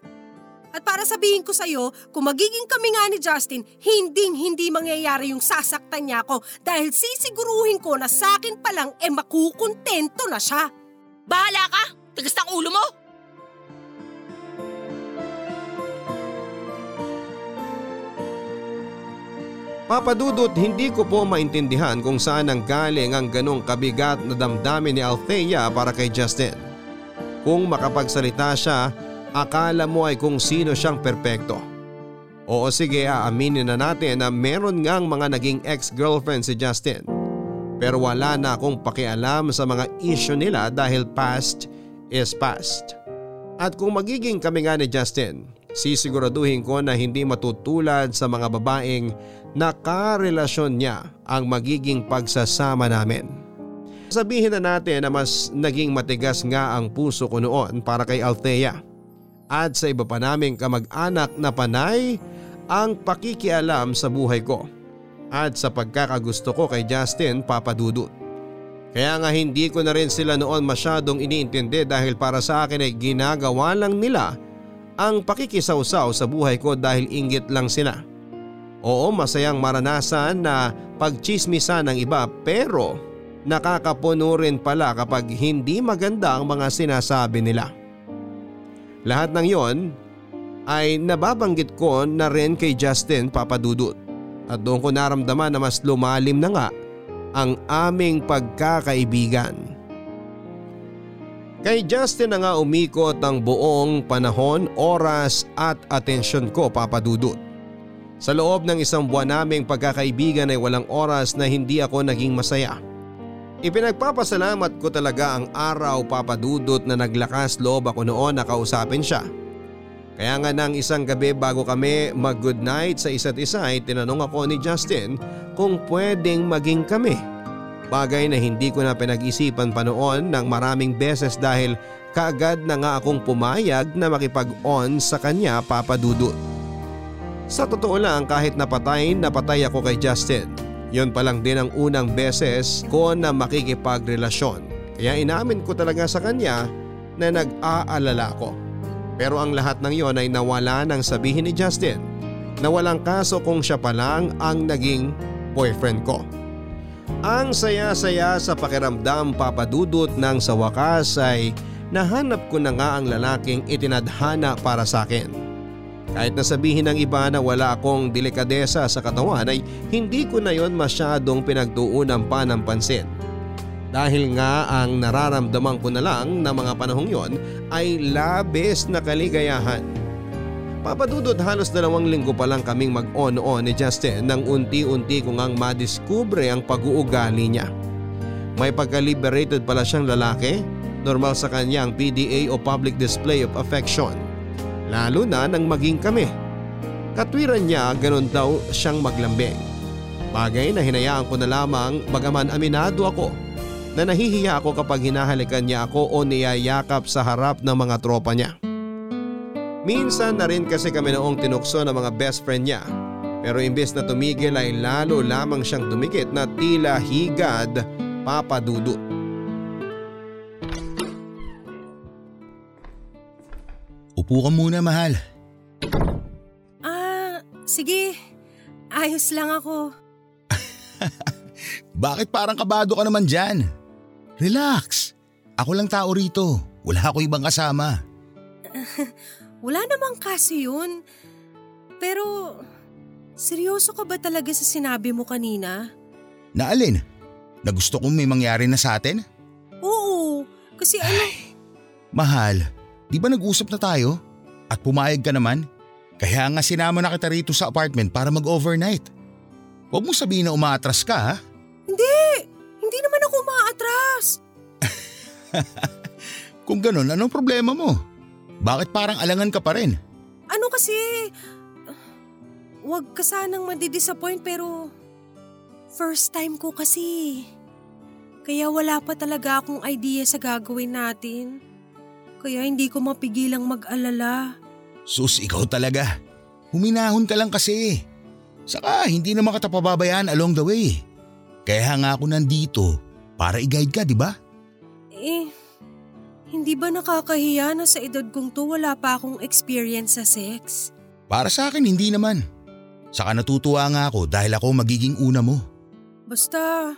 At para sabihin ko sa'yo, kung magiging kami nga ni Justin, hinding hindi mangyayari yung sasaktan niya ako dahil sisiguruhin ko na sa akin pa lang e makukontento na siya. Bahala ka! Tigas ng ulo mo! Papadudot hindi ko po maintindihan kung saan ang galing ang ganong kabigat na damdamin ni Althea para kay Justin. Kung makapagsalita siya, akala mo ay kung sino siyang perpekto. Oo sige aaminin na natin na meron ngang mga naging ex-girlfriend si Justin. Pero wala na akong pakialam sa mga issue nila dahil past is past. At kung magiging kami nga ni Justin, sisiguraduhin ko na hindi matutulad sa mga babaeng nakarelasyon niya ang magiging pagsasama namin. Sabihin na natin na mas naging matigas nga ang puso ko noon para kay Althea at sa iba pa naming kamag-anak na panay ang pakikialam sa buhay ko at sa pagkakagusto ko kay Justin papadudot. Kaya nga hindi ko na rin sila noon masyadong iniintindi dahil para sa akin ay ginagawa lang nila ang pakikisawsaw sa buhay ko dahil inggit lang sila. Oo masayang maranasan na pagchismisan ng iba pero nakakapuno rin pala kapag hindi maganda ang mga sinasabi nila. Lahat ng yon ay nababanggit ko na rin kay Justin Papadudut at doon ko naramdaman na mas lumalim na nga ang aming pagkakaibigan. Kay Justin na nga umikot ang buong panahon, oras at atensyon ko papadudot. Sa loob ng isang buwan naming pagkakaibigan ay walang oras na hindi ako naging masaya. Ipinagpapasalamat ko talaga ang araw papadudot na naglakas loob ako noon na kausapin siya. Kaya nga nang isang gabi bago kami mag good night sa isa't isa ay tinanong ako ni Justin kung pwedeng maging kami. Bagay na hindi ko na pinag-isipan pa noon ng maraming beses dahil kaagad na nga akong pumayag na makipag-on sa kanya papadudot. Sa totoo lang kahit napatay napatay ako kay Justin. Yon pa lang din ang unang beses ko na makikipagrelasyon. Kaya inamin ko talaga sa kanya na nag-aalala ko. Pero ang lahat ng yon ay nawala nang sabihin ni Justin na walang kaso kung siya pa lang ang naging boyfriend ko. Ang saya-saya sa pakiramdam papadudot ng sa wakas ay nahanap ko na nga ang lalaking itinadhana para sa akin. Kahit nasabihin ng iba na wala akong delikadesa sa katawan ay hindi ko na yon masyadong pinagtuunan pa ng. Dahil nga ang nararamdaman ko na lang na mga panahong yon ay labis na kaligayahan. Papadudod halos dalawang linggo pa lang kaming mag-on-on ni Justin nang unti-unti ko ngang madiskubre ang pag-uugali niya. May pagka-liberated pala siyang lalaki, normal sa kanya ang PDA o public display of affection. Lalo na nang maging kami. Katwiran niya ganun daw siyang maglambing. Bagay na hinayaan ko na lamang bagaman aminado ako na nahihiya ako kapag hinahalikan niya ako o niyayakap sa harap ng mga tropa niya. Minsan na rin kasi kami noong tinukso ng mga best friend niya pero imbes na tumigil ay lalo lamang siyang dumikit na tila higad papadudot. Upo ka muna mahal. Ah, sige. Ayos lang ako. Bakit parang kabado ka naman dyan? Relax. Ako lang tao rito. Wala ako ibang kasama. Wala namang kaso yun. Pero, seryoso ka ba talaga sa sinabi mo kanina? Na alin? Na gusto kong may mangyari na sa atin? Oo, kasi ano, Mahal, di ba nag-usap na tayo? At pumayag ka naman? Kaya nga sinama na kita rito sa apartment para mag-overnight. Huwag mo sabihin na umaatras ka ha? hindi, hindi naman ako maatras. Kung ganun, anong problema mo? Bakit parang alangan ka pa rin? Ano kasi, wag ka sanang madidisappoint pero first time ko kasi. Kaya wala pa talaga akong idea sa gagawin natin. Kaya hindi ko mapigilang mag-alala. Sus, ikaw talaga. Huminahon ka lang kasi. Saka hindi naman kita pababayaan along the way. Kaya nga ako nandito para i-guide ka, di ba? Eh, hindi ba nakakahiya na sa edad kong to wala pa akong experience sa sex? Para sa akin, hindi naman. Saka natutuwa nga ako dahil ako magiging una mo. Basta,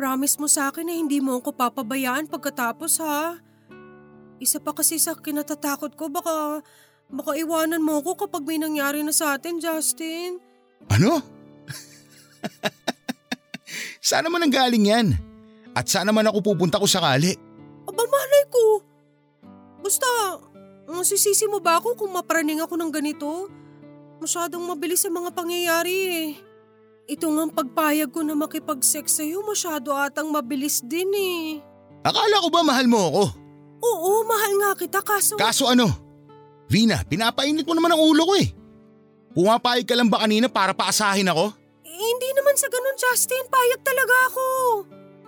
promise mo sa akin na hindi mo ako papabayaan pagkatapos ha. Isa pa kasi sa kinatatakot ko baka, baka iwanan mo ako kapag may nangyari na sa atin, Justin. Ano? Saan naman ang galing yan? At saan naman ako pupunta ko sakali? Aba malay ko. Basta, masisisi mo ba ako kung mapraning ako ng ganito? Masyadong mabilis ang mga pangyayari eh. Ito nga ang pagpayag ko na makipag-sex sa'yo masyado atang mabilis din eh. Akala ko ba mahal mo ako? Oo, mahal nga kita kaso… Kaso ano? Vina, pinapainit mo naman ang ulo ko eh. Pumapayag ka lang ba kanina para paasahin ako? Eh, hindi naman sa ganun Justin, payag talaga ako.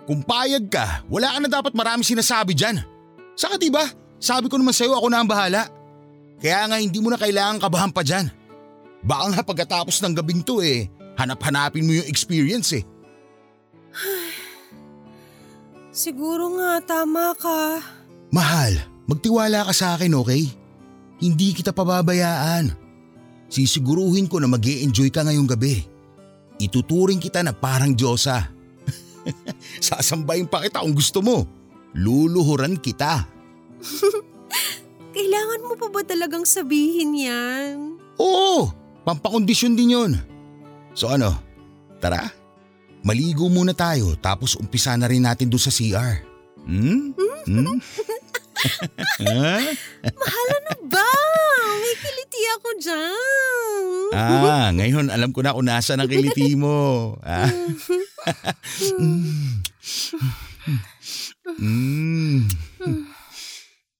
Kung payag ka, wala ka na dapat marami sinasabi dyan. Saka diba, sabi ko naman sa'yo ako na ang bahala. Kaya nga hindi mo na kailangan kabahan pa dyan. Baka nga pagkatapos ng gabing to eh, hanap-hanapin mo yung experience eh. Siguro nga, tama ka. Mahal, magtiwala ka sa akin okay? Hindi kita pababayaan. Sisiguruhin ko na mag enjoy ka ngayong gabi. Ituturing kita na parang Diyosa. Sasambahin pa kita kung gusto mo. Luluhuran kita. Kailangan mo pa ba talagang sabihin yan? Oo, pampakondisyon din yon. So ano, tara. Maligo muna tayo tapos umpisa na rin natin doon sa CR. Hmm? Hmm? Ha? Mahal ano ba? May kiliti ako dyan. Ah, ngayon alam ko na kung nasa ng kiliti mo. Ah. mm.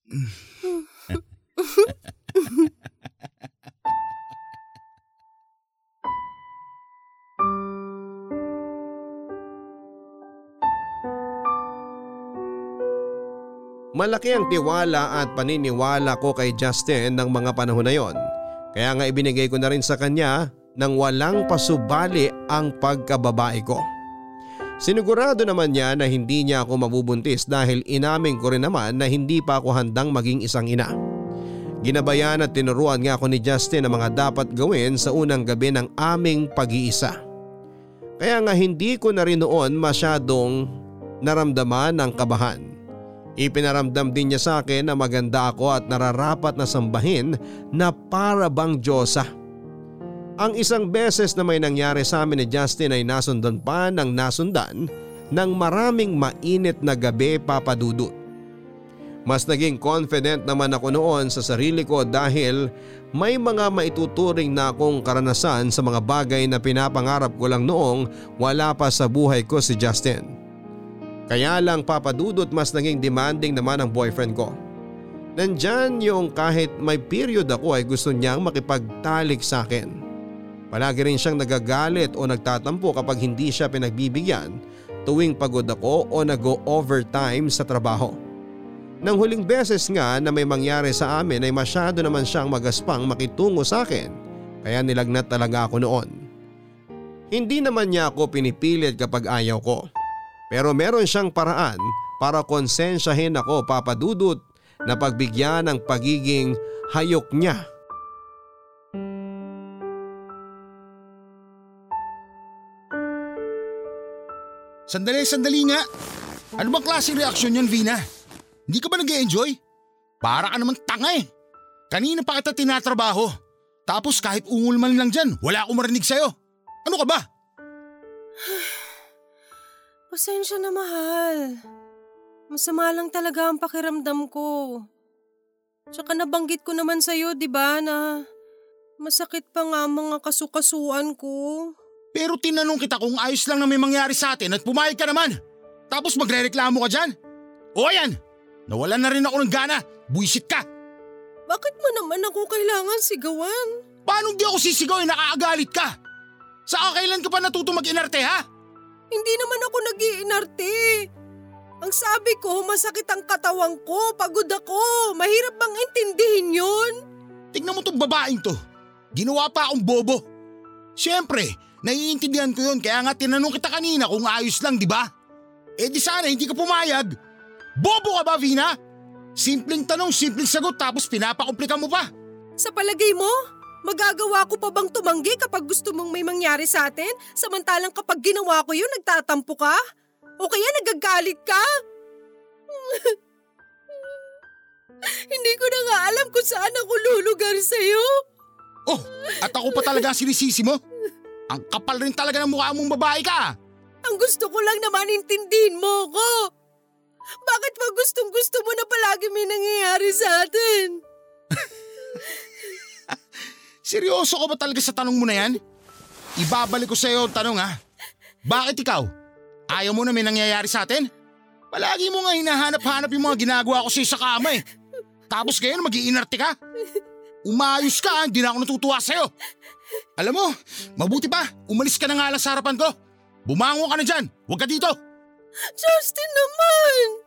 Malaki ang tiwala at paniniwala ko kay Justin ng mga panahon na yon. Kaya nga ibinigay ko na rin sa kanya nang walang pasubali ang pagkababae ko. Sinigurado naman niya na hindi niya ako mabubuntis dahil inamin ko rin naman na hindi pa ako handang maging isang ina. Ginabayan at tinuruan nga ako ni Justin ang mga dapat gawin sa unang gabi ng aming pag-iisa. Kaya nga hindi ko na rin noon masyadong naramdaman ng kabahan. Ipinaramdam din niya sa akin na maganda ako at nararapat na sambahin na para bang Diyosa. Ang isang beses na may nangyari sa amin ni Justin ay nasundan pa ng nasundan ng maraming mainit na gabi papadudot. Mas naging confident naman ako noon sa sarili ko dahil may mga maituturing na akong karanasan sa mga bagay na pinapangarap ko lang noong wala pa sa buhay ko si Justin. Kaya lang papadudot mas naging demanding naman ang boyfriend ko. Nandyan yung kahit may period ako ay gusto niyang makipagtalik sa akin. Palagi rin siyang nagagalit o nagtatampo kapag hindi siya pinagbibigyan tuwing pagod ako o nag-overtime sa trabaho. Nang huling beses nga na may mangyari sa amin ay masyado naman siyang magaspang makitungo sa akin kaya nilagnat talaga ako noon. Hindi naman niya ako pinipilit kapag ayaw ko. Pero meron siyang paraan para konsensyahin ako papadudot na pagbigyan ng pagiging hayok niya. Sandali, sandali nga. Ano bang klaseng reaksyon yan, Vina? Hindi ka ba nag enjoy Para ka naman tanga eh. Kanina pa kita tinatrabaho. Tapos kahit ungol man lang dyan, wala akong marinig sa'yo. Ano ka ba? Pasensya na mahal. Masama lang talaga ang pakiramdam ko. Tsaka nabanggit ko naman sa'yo, di ba, na masakit pa nga mga kasukasuan ko. Pero tinanong kita kung ayos lang na may mangyari sa atin at pumayag ka naman. Tapos magre-reklamo ka dyan. O ayan, Nawalan na rin ako ng gana. Buisit ka. Bakit mo naman ako kailangan sigawan? Paano di ako sisigaw eh nakakagalit ka? Sa kailan ka pa natuto mag-inarte ha? Hindi naman ako nag iinarte Ang sabi ko, masakit ang katawang ko, pagod ako. Mahirap bang intindihin yun? Tignan mo tong babaeng to. Ginawa pa akong bobo. Siyempre, naiintindihan ko yun kaya nga tinanong kita kanina kung ayos lang, di ba? Eh di sana hindi ka pumayag. Bobo ka ba, Vina? Simpleng tanong, simpleng sagot tapos pinapakomplika mo pa. Sa palagay mo, magagawa ko pa bang tumanggi kapag gusto mong may mangyari sa atin? Samantalang kapag ginawa ko yun, nagtatampo ka? O kaya nagagalit ka? Hindi ko na nga alam kung saan ako lulugar sa'yo. Oh, at ako pa talaga sinisisi mo? Ang kapal rin talaga ng mukha mong babae ka. Ang gusto ko lang naman intindihin mo ko. Bakit ba gustong gusto mo na palagi may nangyayari sa atin? Seryoso ka ba talaga sa tanong mo na yan? Ibabalik ko sa iyo ang tanong ha. Bakit ikaw? Ayaw mo na may nangyayari sa atin? Palagi mo nga hinahanap-hanap yung mga ginagawa ko sa sa kama eh. Tapos ngayon mag-iinarte ka? Umayos ka, hindi na ako natutuwa sa'yo. Alam mo, mabuti pa, umalis ka na nga lang sa harapan ko. Bumangon ka na dyan, huwag ka dito. Justin naman!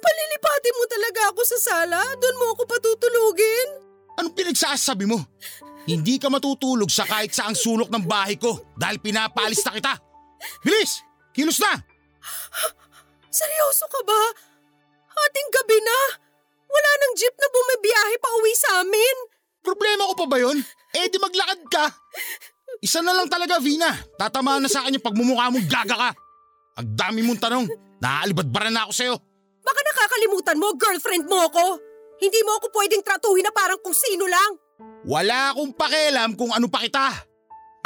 Palilipatin mo talaga ako sa sala? Doon mo ako patutulugin? Anong pinagsasabi mo? Hindi ka matutulog sa kahit saang sulok ng bahay ko dahil pinapalis na kita. Bilis! Kilos na! Seryoso ka ba? Ating gabi na. Wala nang jeep na bumibiyahe pa uwi sa amin. Problema ko pa ba yun? Eh di maglakad ka. Isa na lang talaga, Vina. Tatamaan na sa akin yung pagmumukha mong gaga ka. Ang dami mong tanong. Naaalibadbaran na ako sa'yo. Baka nakakalimutan mo, girlfriend mo ako. Hindi mo ako pwedeng tratuhin na parang kung sino lang. Wala akong pakialam kung ano pa kita.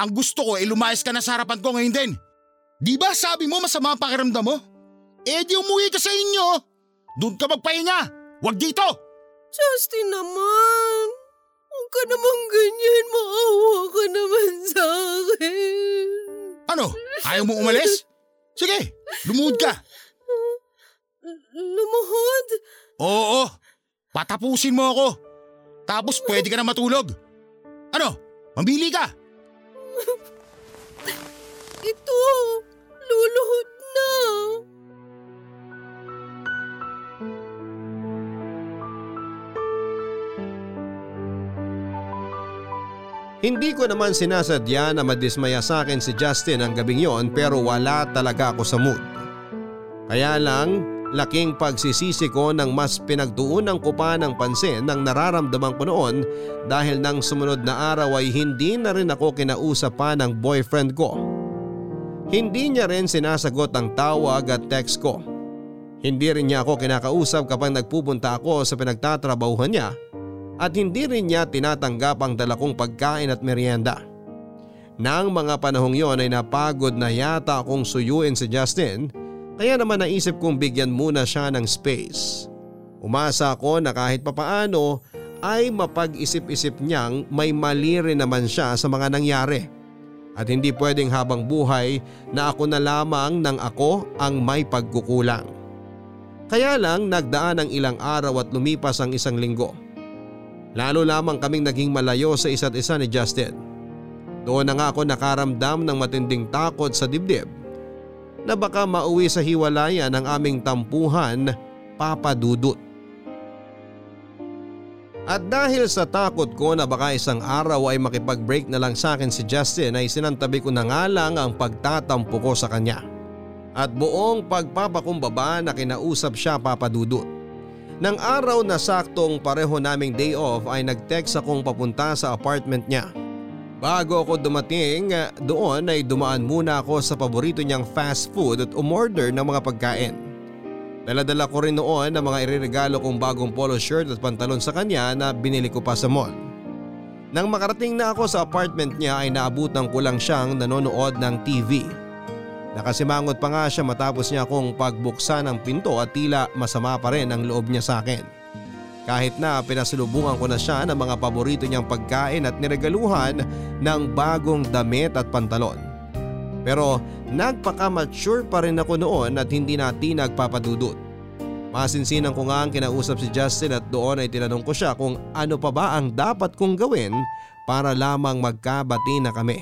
Ang gusto ko ay lumayas ka na sa harapan ko ngayon din. Di ba sabi mo masama ang pakiramdam mo? Eh di umuwi ka sa inyo. Doon ka magpahinga. Huwag dito. Justin naman. Huwag ka naman ganyan. Maawa ka naman sa akin. Ano? Ayaw mo umalis? Sige, lumuhod ka. Lumuhod? Oo, patapusin mo ako. Tapos pwede ka na matulog. Ano, mambili ka. Ito, luluhod na. Hindi ko naman sinasadya na madismaya sa akin si Justin ang gabing yon pero wala talaga ako sa mood. Kaya lang, laking pagsisisi ko nang mas pinagtuunan ko pa ng pansin ng nararamdaman ko noon dahil nang sumunod na araw ay hindi na rin ako kinausap pa ng boyfriend ko. Hindi niya rin sinasagot ang tawag at text ko. Hindi rin niya ako kinakausap kapag nagpupunta ako sa pinagtatrabahuhan niya at hindi rin niya tinatanggap ang dalakong pagkain at merienda. Nang mga panahong yon ay napagod na yata akong suyuin si Justin Kaya naman naisip kong bigyan muna siya ng space. Umasa ako na kahit papaano ay mapag-isip-isip niyang may mali rin naman siya sa mga nangyari. At hindi pwedeng habang buhay na ako na lamang ng ako ang may pagkukulang. Kaya lang nagdaan ang ilang araw at lumipas ang isang linggo. Lalo lamang kaming naging malayo sa isa't isa ni Justin. Doon na nga ako nakaramdam ng matinding takot sa dibdib na baka mauwi sa hiwalayan ng aming tampuhan papadudot. At dahil sa takot ko na baka isang araw ay makipag-break na lang sa akin si Justin ay sinantabi ko na nga lang ang pagtatampo ko sa kanya. At buong pagpapakumbaba na kinausap siya papadudot. Nang araw na saktong pareho naming day off ay nag-text akong papunta sa apartment niya. Bago ako dumating doon ay dumaan muna ako sa paborito niyang fast food at umorder ng mga pagkain. Daladala ko rin noon ang mga iririgalo kong bagong polo shirt at pantalon sa kanya na binili ko pa sa mall. Nang makarating na ako sa apartment niya ay naabutan ko lang siyang nanonood ng TV. Nakasimangot pa nga siya matapos niya akong pagbuksan ng pinto at tila masama pa rin ang loob niya sa akin. Kahit na pinasalubungan ko na siya ng mga paborito niyang pagkain at niregaluhan ng bagong damit at pantalon. Pero nagpaka-mature pa rin ako noon at hindi natin nagpapadudot. Masinsinan ko nga ang kinausap si Justin at doon ay tinanong ko siya kung ano pa ba ang dapat kong gawin para lamang magkabati na kami.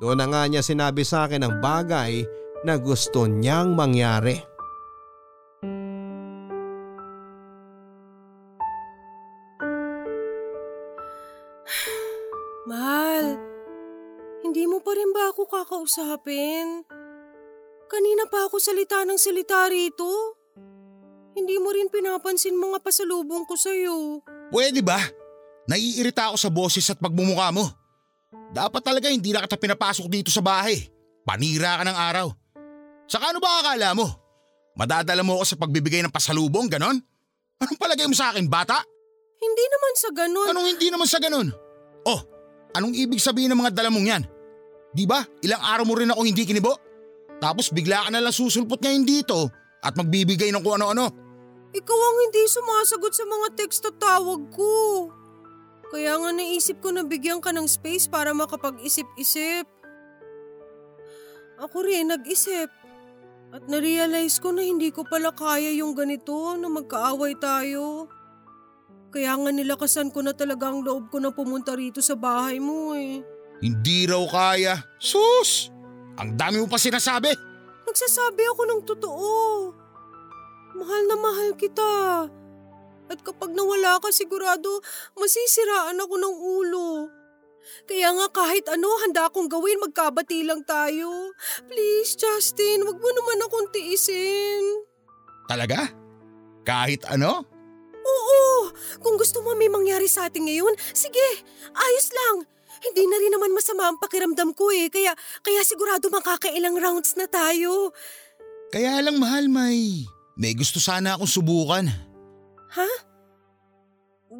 Doon na nga niya sinabi sa akin ang bagay na gusto niyang mangyari. Mahal, hindi mo pa rin ba ako kakausapin? Kanina pa ako salita ng salita rito. Hindi mo rin pinapansin mga pasalubong ko sa'yo. Pwede ba? Naiirita ako sa boses at pagmumukha mo. Dapat talaga hindi na kita pinapasok dito sa bahay. Panira ka ng araw. Saka ano ba akala mo? Madadala mo ako sa pagbibigay ng pasalubong, ganon? Anong palagay mo sa akin, bata? Hindi naman sa ganun. Anong hindi naman sa ganon? Oh, anong ibig sabihin ng mga dala mong yan? Di ba, ilang araw mo rin ako hindi kinibo? Tapos bigla ka nalang susulpot ngayon dito at magbibigay ng kung ano-ano. Ikaw ang hindi sumasagot sa mga text at tawag ko. Kaya nga naisip ko na bigyan ka ng space para makapag-isip-isip. Ako rin nag-isip. At narealize ko na hindi ko pala kaya yung ganito na magkaaway tayo. Kaya nga nilakasan ko na talaga ang loob ko na pumunta rito sa bahay mo eh. Hindi raw kaya. Sus! Ang dami mo pa sinasabi. Nagsasabi ako ng totoo. Mahal na mahal kita. At kapag nawala ka sigurado, masisiraan ako ng ulo. Kaya nga kahit ano handa akong gawin magkabati lang tayo. Please Justin, wag mo naman akong tiisin. Talaga? Kahit ano? Oo, kung gusto mo may mangyari sa atin ngayon, sige, ayos lang. Hindi na rin naman masama ang pakiramdam ko eh, kaya, kaya sigurado makakailang rounds na tayo. Kaya lang mahal, May. May gusto sana akong subukan. Ha?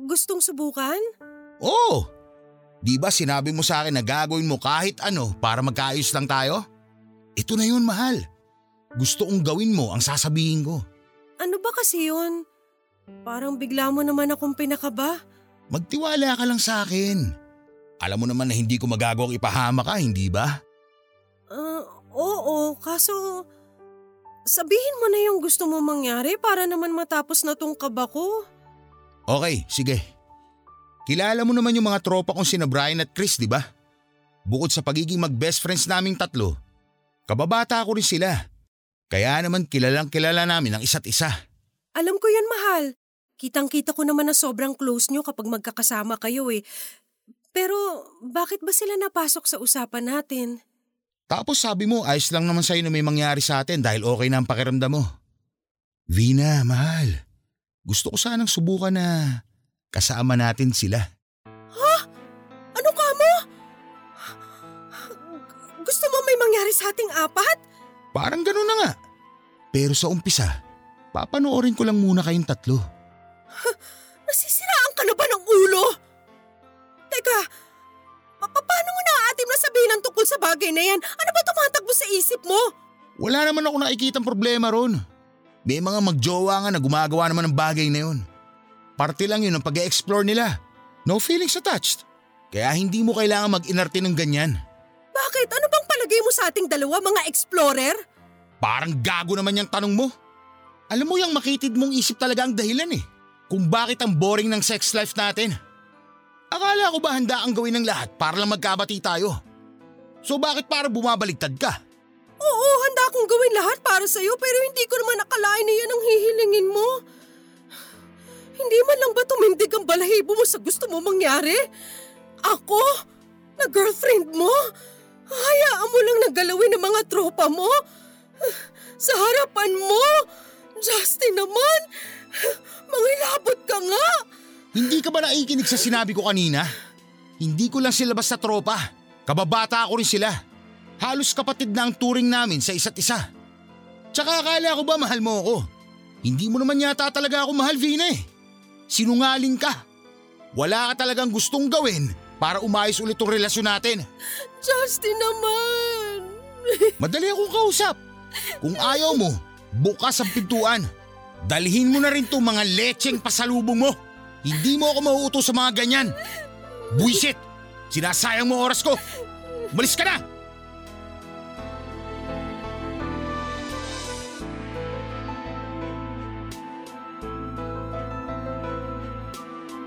Gustong subukan? Oo. Di ba sinabi mo sa akin na gagawin mo kahit ano para magkaayos lang tayo? Ito na yun, mahal. Gusto kong gawin mo ang sasabihin ko. Ano ba kasi yun? Parang bigla mo naman akong pinakaba. Magtiwala ka lang sa akin. Alam mo naman na hindi ko magagawang ipahama ka, hindi ba? Ah, oo, kaso sabihin mo na yung gusto mo mangyari para naman matapos na tong kaba ko. Okay, sige. Kilala mo naman yung mga tropa kong sina Brian at Chris, di ba? Bukod sa pagiging mag-best friends naming tatlo, kababata ko rin sila. Kaya naman kilalang kilala namin ang isa't isa. Alam ko yan, mahal. Kitang-kita ko naman na sobrang close nyo kapag magkakasama kayo eh. Pero bakit ba sila napasok sa usapan natin? Tapos sabi mo, ayos lang naman sa'yo na may mangyari sa atin dahil okay na ang pakiramdam mo. Vina, mahal. Gusto ko sanang subukan na kasama natin sila. Ano ka mo? Gusto mo may mangyari sa ating apat? Parang ganun na nga. Pero sa umpisa, papanoorin ko lang muna kayong tatlo. Nasisiraan ka na ba ng ulo? Teka, pa- pa- paano mo naaatim na sabihin ang tungkol sa bagay na yan? Ano ba tumatakbo sa isip mo? Wala naman ako nakikitang problema ron. May mga magjowa nga na gumagawa naman ng bagay na yun. Parte lang yun ng pag explore nila. No feelings attached. Kaya hindi mo kailangan mag-inarte ng ganyan. Bakit? Ano bang palagay mo sa ating dalawa, mga explorer? Parang gago naman yung tanong mo. Alam mo yung makitid mong isip talaga ang dahilan eh. Kung bakit ang boring ng sex life natin. Akala ko ba handa ang gawin ng lahat para lang magkabati tayo? So bakit para bumabaligtad ka? Oo, handa akong gawin lahat para sa'yo pero hindi ko naman akalain na yan ang hihilingin mo. Hindi man lang ba tumindig ang balahibo mo sa gusto mo mangyari? Ako? Na girlfriend mo? Hayaan mo lang nagalawin ng mga tropa mo? Sa harapan mo? Justin naman? Mangilabot ka nga! Hindi ka ba naikinig sa sinabi ko kanina? Hindi ko lang sila basta tropa. Kababata ako rin sila. Halos kapatid na ang turing namin sa isa't isa. Tsaka akala ko ba mahal mo ako? Hindi mo naman yata talaga ako mahal, Vina eh. Sinungaling ka. Wala ka talagang gustong gawin para umayos ulit ang relasyon natin. Justin naman! Madali akong kausap. Kung ayaw mo, bukas ang pintuan. Dalhin mo na rin to mga lecheng pasalubong mo. Hindi mo ako mauuto sa mga ganyan. Buisit! Sinasayang mo oras ko. Malis ka na!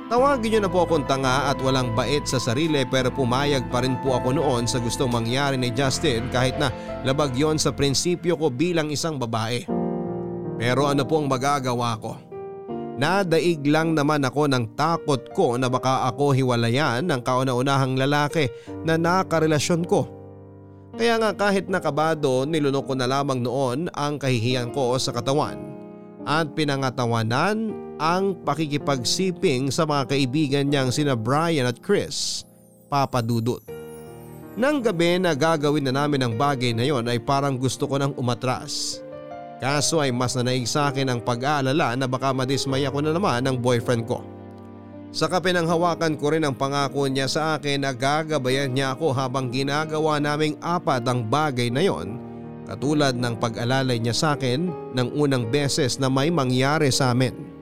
Tawagin niyo na po akong tanga at walang bait sa sarili pero pumayag pa rin po ako noon sa gustong mangyari ni Justin kahit na labag yon sa prinsipyo ko bilang isang babae. Pero ano pong magagawa ko? Nadaig lang naman ako ng takot ko na baka ako hiwalayan ng kauna-unahang lalaki na nakarelasyon ko. Kaya nga kahit nakabado nilunok ko na lamang noon ang kahihiyan ko sa katawan at pinangatawanan ang pakikipagsiping sa mga kaibigan niyang sina Brian at Chris, Papa Dudut. Nang gabi na gagawin na namin ang bagay na yon ay parang gusto ko nang umatras. Kaso ay mas nanaig sa akin ang pag-aalala na baka madismay ako na naman ng boyfriend ko. Saka pinanghawakan ko rin ang pangako niya sa akin na gagabayan niya ako habang ginagawa naming apat ang bagay na yon katulad ng pag-alalay niya sa akin ng unang beses na may mangyari sa amin.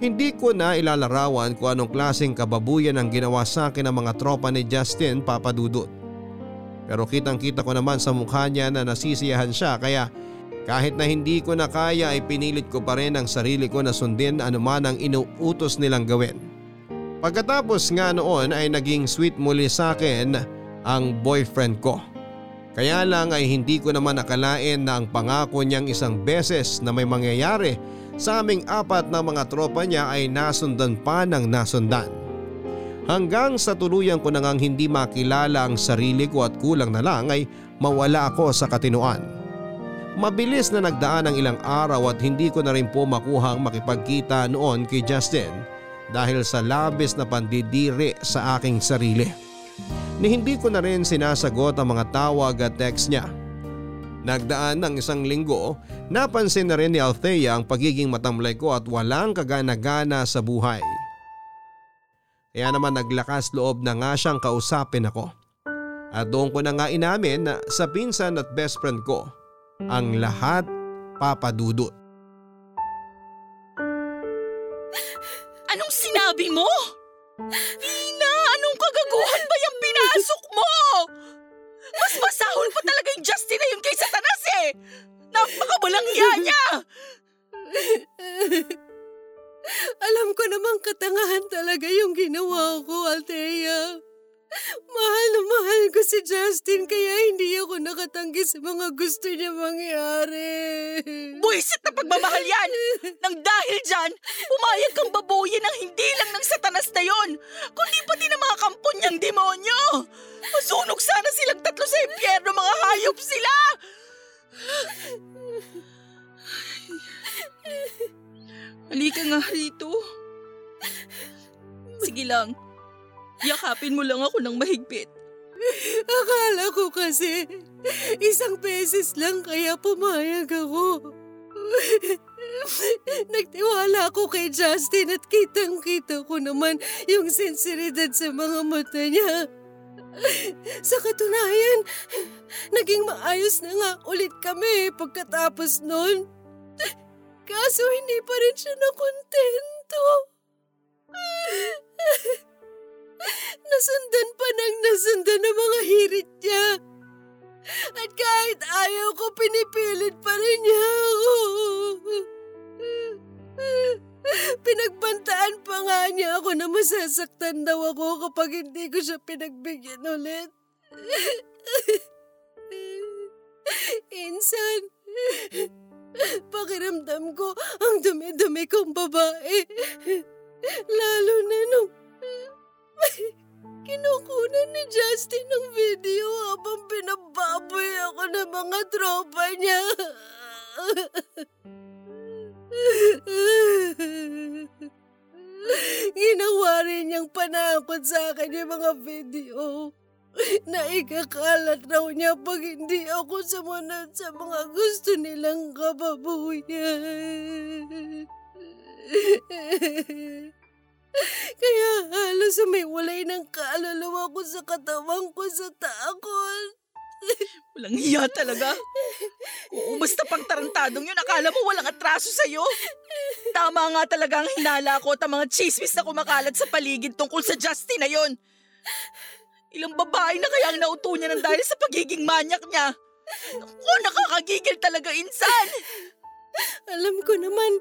Hindi ko na ilalarawan kung anong klaseng kababuyan ang ginawa sa akin ng mga tropa ni Justin Papadudut. Pero kitang kita ko naman sa mukha niya na nasisiyahan siya kaya kahit na hindi ko na kaya ay pinilit ko pa rin ang sarili ko na sundin anuman ang inuutos nilang gawin. Pagkatapos nga noon ay naging sweet muli sa akin ang boyfriend ko. Kaya lang ay hindi ko naman nakalain na ang pangako niyang isang beses na may mangyayari sa aming apat na mga tropa niya ay nasundan pa ng nasundan. Hanggang sa tuluyan ko na ngang hindi makilala ang sarili ko at kulang na lang ay mawala ako sa katinuan. Mabilis na nagdaan ang ilang araw at hindi ko na rin po makuhang makipagkita noon kay Justin dahil sa labis na pandidiri sa aking sarili. Ni hindi ko na rin sinasagot ang mga tawag at text niya. Nagdaan ng isang linggo, napansin na rin ni Althea ang pagiging matamlay ko at walang kagana-gana sa buhay. Kaya naman naglakas loob na nga siyang kausapin ako. At doon ko na nga inamin na sa pinsan at best friend ko ang lahat papadudot. Anong sinabi mo? Tina, anong kagaguhan ba yung pinasok mo? Mas masahol pa talaga yung Justin na yun kaysa Tanas eh! Napakabalang niya! Alam ko namang katangahan talaga yung ginawa ko, Althea. Mahal na mahal ko si Justin kaya hindi ako nakatanggi sa mga gusto niya mangyari. Buisit na pagmamahal yan! Nang dahil dyan, pumayag kang babuyin ng hindi lang ng satanas na yon, kundi pati ng mga kampon niyang demonyo! Masunog sana silang tatlo sa impyerno, mga hayop sila! Halika nga rito. Sige lang, yakapin mo lang ako ng mahigpit. Akala ko kasi isang beses lang kaya pumayag ako. Nagtiwala ako kay Justin at kitang kita ko naman yung sinseridad sa mga mata niya. Sa katunayan, naging maayos na nga ulit kami pagkatapos nun. Kaso hindi pa rin siya nakontento. Nasundan pa ng nasundan ng mga hirit niya. At kahit ayaw ko, pinipilit pa rin niya ako. Pinagbantaan pa nga niya ako na masasaktan daw ako kapag hindi ko siya pinagbigyan ulit. Insan, pakiramdam ko ang dumi-dumi kong babae. Lalo na nung kinukunan ni Justin ng video habang pinababoy ako ng mga tropa niya. Ginawa rin niyang panakot sa akin yung mga video na ikakalat raw niya pag hindi ako sumunod sa mga gusto nilang kababuyan. Kaya halos umiwalay ng kaluluwa ko sa katawan ko sa takot. Walang hiya talaga. Oo, basta pang tarantadong yun, akala mo walang atraso sa'yo. Tama nga talaga ang hinala ko at ang mga chismis na kumakalat sa paligid tungkol sa Justin na yon. Ilang babae na kaya ang nauto niya ng dahil sa pagiging manyak niya. Ako, nakakagigil talaga, insan. Alam ko naman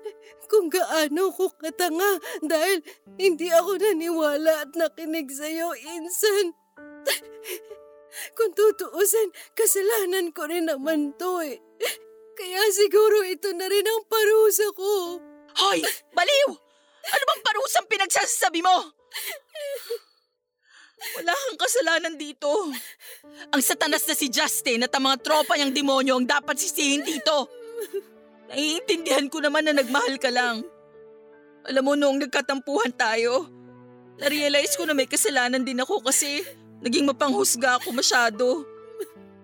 kung gaano ko katanga dahil hindi ako naniwala at nakinig sa'yo, Insan. Kung tutuusin, kasalanan ko rin naman to eh. Kaya siguro ito na rin ang parusa ko. Hoy, baliw! Ano bang parusang pinagsasabi mo? Wala kang kasalanan dito. Ang satanas na si Justin at ang mga tropa niyang demonyo ang dapat sisihin dito. Naiintindihan ko naman na nagmahal ka lang. Alam mo, noong nagkatampuhan tayo, narealize ko na may kasalanan din ako kasi naging mapanghusga ako masyado.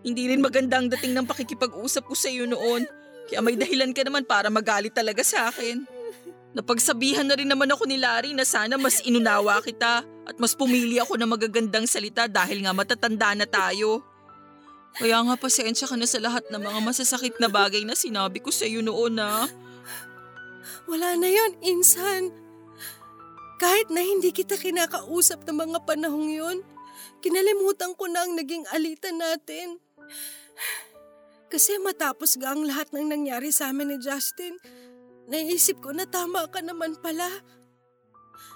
Hindi rin maganda ang dating ng pakikipag-usap ko sa iyo noon. Kaya may dahilan ka naman para magalit talaga sa akin. Napagsabihan na rin naman ako ni Larry na sana mas inunawa kita at mas pumili ako ng magagandang salita dahil nga matatanda na tayo. Kaya nga pasensya ka na sa lahat ng mga masasakit na bagay na sinabi ko sa iyo noon na. Wala na yon, Insan. Kahit na hindi kita kinakausap ng mga panahong yon, kinalimutan ko na ang naging alitan natin. Kasi matapos ga ang lahat ng nangyari sa amin ni Justin, naisip ko na tama ka naman pala.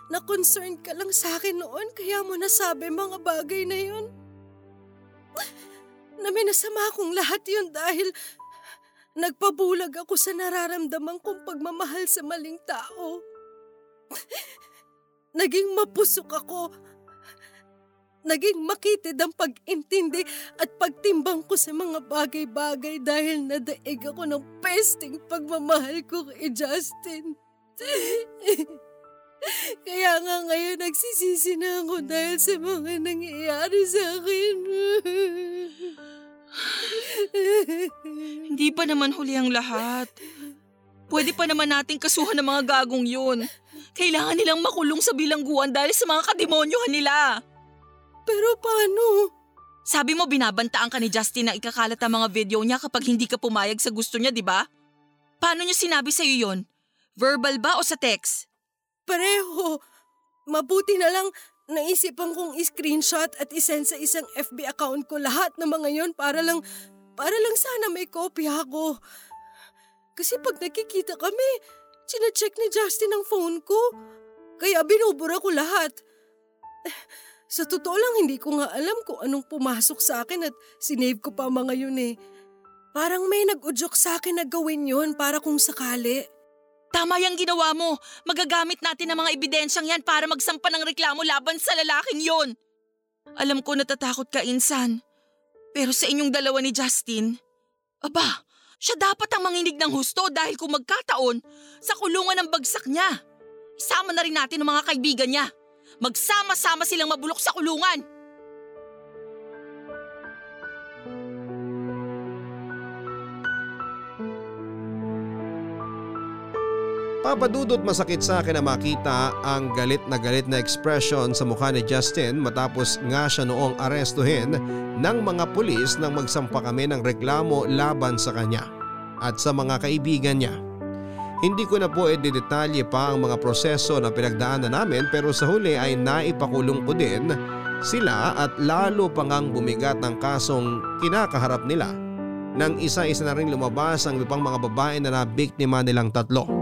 Na-concern ka lang sa akin noon kaya mo nasabi mga bagay na yun. Na minasama akong lahat yun dahil nagpabulag ako sa nararamdaman kong pagmamahal sa maling tao. Naging mapusok ako. Naging makitid ang pag-intindi at pagtimbang ko sa mga bagay-bagay dahil nadaig ako ng pesting pagmamahal ko kay Justin. Kaya nga ngayon nagsisisi na ako dahil sa mga nangyayari sa akin. Hindi pa naman huli ang lahat. Pwede pa naman nating kasuhan ng mga gagong yun. Kailangan nilang makulong sa bilangguan dahil sa mga kademonyohan nila. Pero paano? Sabi mo binabantaan ka ni Justin na ikakalat ang mga video niya kapag hindi ka pumayag sa gusto niya, di ba? Paano niya sinabi sa'yo yon? Verbal ba o sa text? Pareho. Mabuti na lang naisipan kong i-screenshot at isend sa isang FB account ko lahat ng mga yon para lang, para lang sana may kopya ako. Kasi pag nakikita kami, chinecheck ni Justin ang phone ko. Kaya binubura ko lahat. Sa totoo lang, hindi ko nga alam kung anong pumasok sa akin at sinave ko pa mga yun eh. Parang may nag-udyok sa akin na gawin yun para kung sakali. Tama yung ginawa mo. Magagamit natin ang mga ebidensyang yan para magsampa ng reklamo laban sa lalaking yon. Alam ko natatakot ka, Insan. Pero sa inyong dalawa ni Justin, aba, siya dapat ang manginig ng husto dahil kung magkataon, sa kulungan ng bagsak niya. Isama na rin natin ang mga kaibigan niya. Magsama-sama silang mabulok sa kulungan. Papadudot masakit sa akin na makita ang galit na galit na expression sa mukha ni Justin matapos nga siya noong arestuhin ng mga pulis nang magsampa kami ng reklamo laban sa kanya at sa mga kaibigan niya. Hindi ko na po edidetalye pa ang mga proseso na pinagdaanan namin pero sa huli ay naipakulong ko din sila at lalo pang ang bumigat ng kasong kinakaharap nila nang isa-isa na rin lumabas ang ibang mga babae na nabiktima nilang tatlo.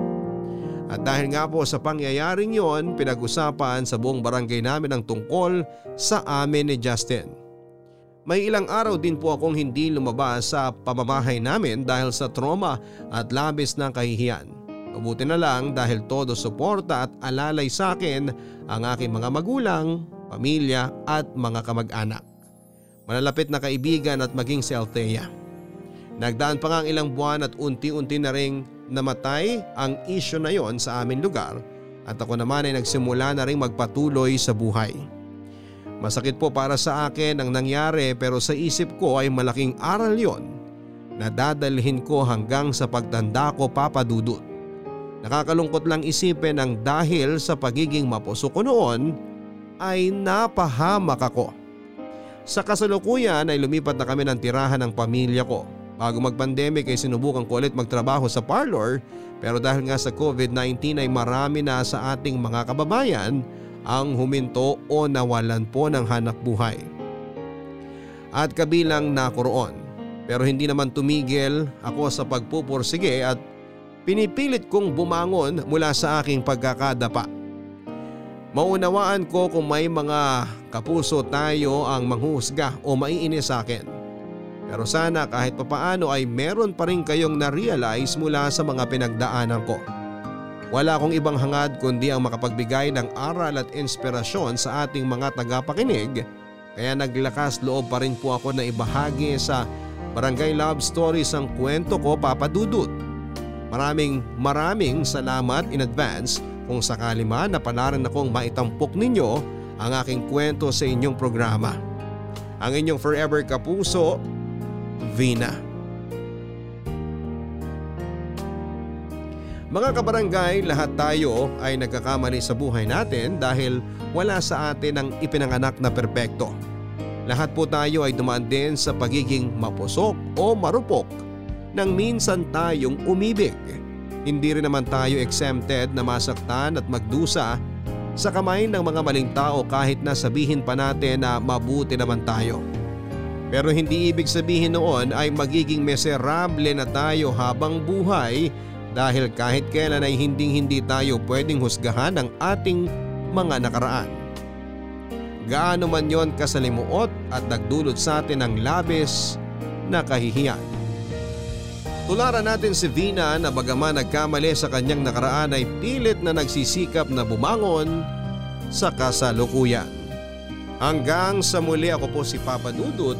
At dahil nga po sa pangyayaring yon, pinag-usapan sa buong barangay namin ang tungkol sa amin ni Justin. May ilang araw din po akong hindi lumabas sa pamamahay namin dahil sa trauma at labis ng kahihiyan. Mabuti na lang dahil todo suporta at alalay sa akin ang aking mga magulang, pamilya at mga kamag-anak. Malalapit na kaibigan at maging si Althea. Nagdaan pa nga ang ilang buwan at unti-unti na ring namatay ang isyo na yon sa aming lugar at ako naman ay nagsimula na rin magpatuloy sa buhay. Masakit po para sa akin ang nangyari pero sa isip ko ay malaking aral yon na dadalhin ko hanggang sa pagtanda ko papadudot. Nakakalungkot lang isipin ang dahil sa pagiging mapuso ko noon ay napahamak ako. Sa kasalukuyan ay lumipat na kami ng tirahan ng pamilya ko Bago mag-pandemic ay sinubukan ko ulit magtrabaho sa parlor pero dahil nga sa COVID-19 ay marami na sa ating mga kababayan ang huminto o nawalan po ng hanap buhay. At kabilang na ko roon. Pero hindi naman tumigil ako sa pagpupursige at pinipilit kong bumangon mula sa aking pagkakadapa. Maunawaan ko kung may mga kapuso tayo ang manghusga o maiinis sa akin. Pero sana kahit papaano ay meron pa rin kayong na-realize mula sa mga pinagdaanan ko. Wala akong ibang hangad kundi ang makapagbigay ng aral at inspirasyon sa ating mga tagapakinig kaya naglakas loob pa rin po ako na ibahagi sa Barangay Love Stories ang kwento ko papadudot. Maraming maraming salamat in advance kung sakali man na panaran akong maitampok ninyo ang aking kwento sa inyong programa. Ang inyong forever kapuso, Vina. Mga kabarangay, lahat tayo ay nagkakamali sa buhay natin dahil wala sa atin ang ipinanganak na perpekto. Lahat po tayo ay dumaan din sa pagiging mapusok o marupok nang minsan tayong umibig. Hindi rin naman tayo exempted na masaktan at magdusa sa kamay ng mga maling tao kahit na sabihin pa natin na mabuti naman tayo. Pero hindi ibig sabihin noon ay magiging miserable na tayo habang buhay dahil kahit kailan ay hinding hindi tayo pwedeng husgahan ng ating mga nakaraan. Gaano man yon kasalimuot at nagdulot sa atin ng labis na kahihiyan. Tularan natin si Vina na bagaman nagkamali sa kanyang nakaraan ay pilit na nagsisikap na bumangon sa kasalukuyan. Hanggang sa muli ako po si Papa Dudut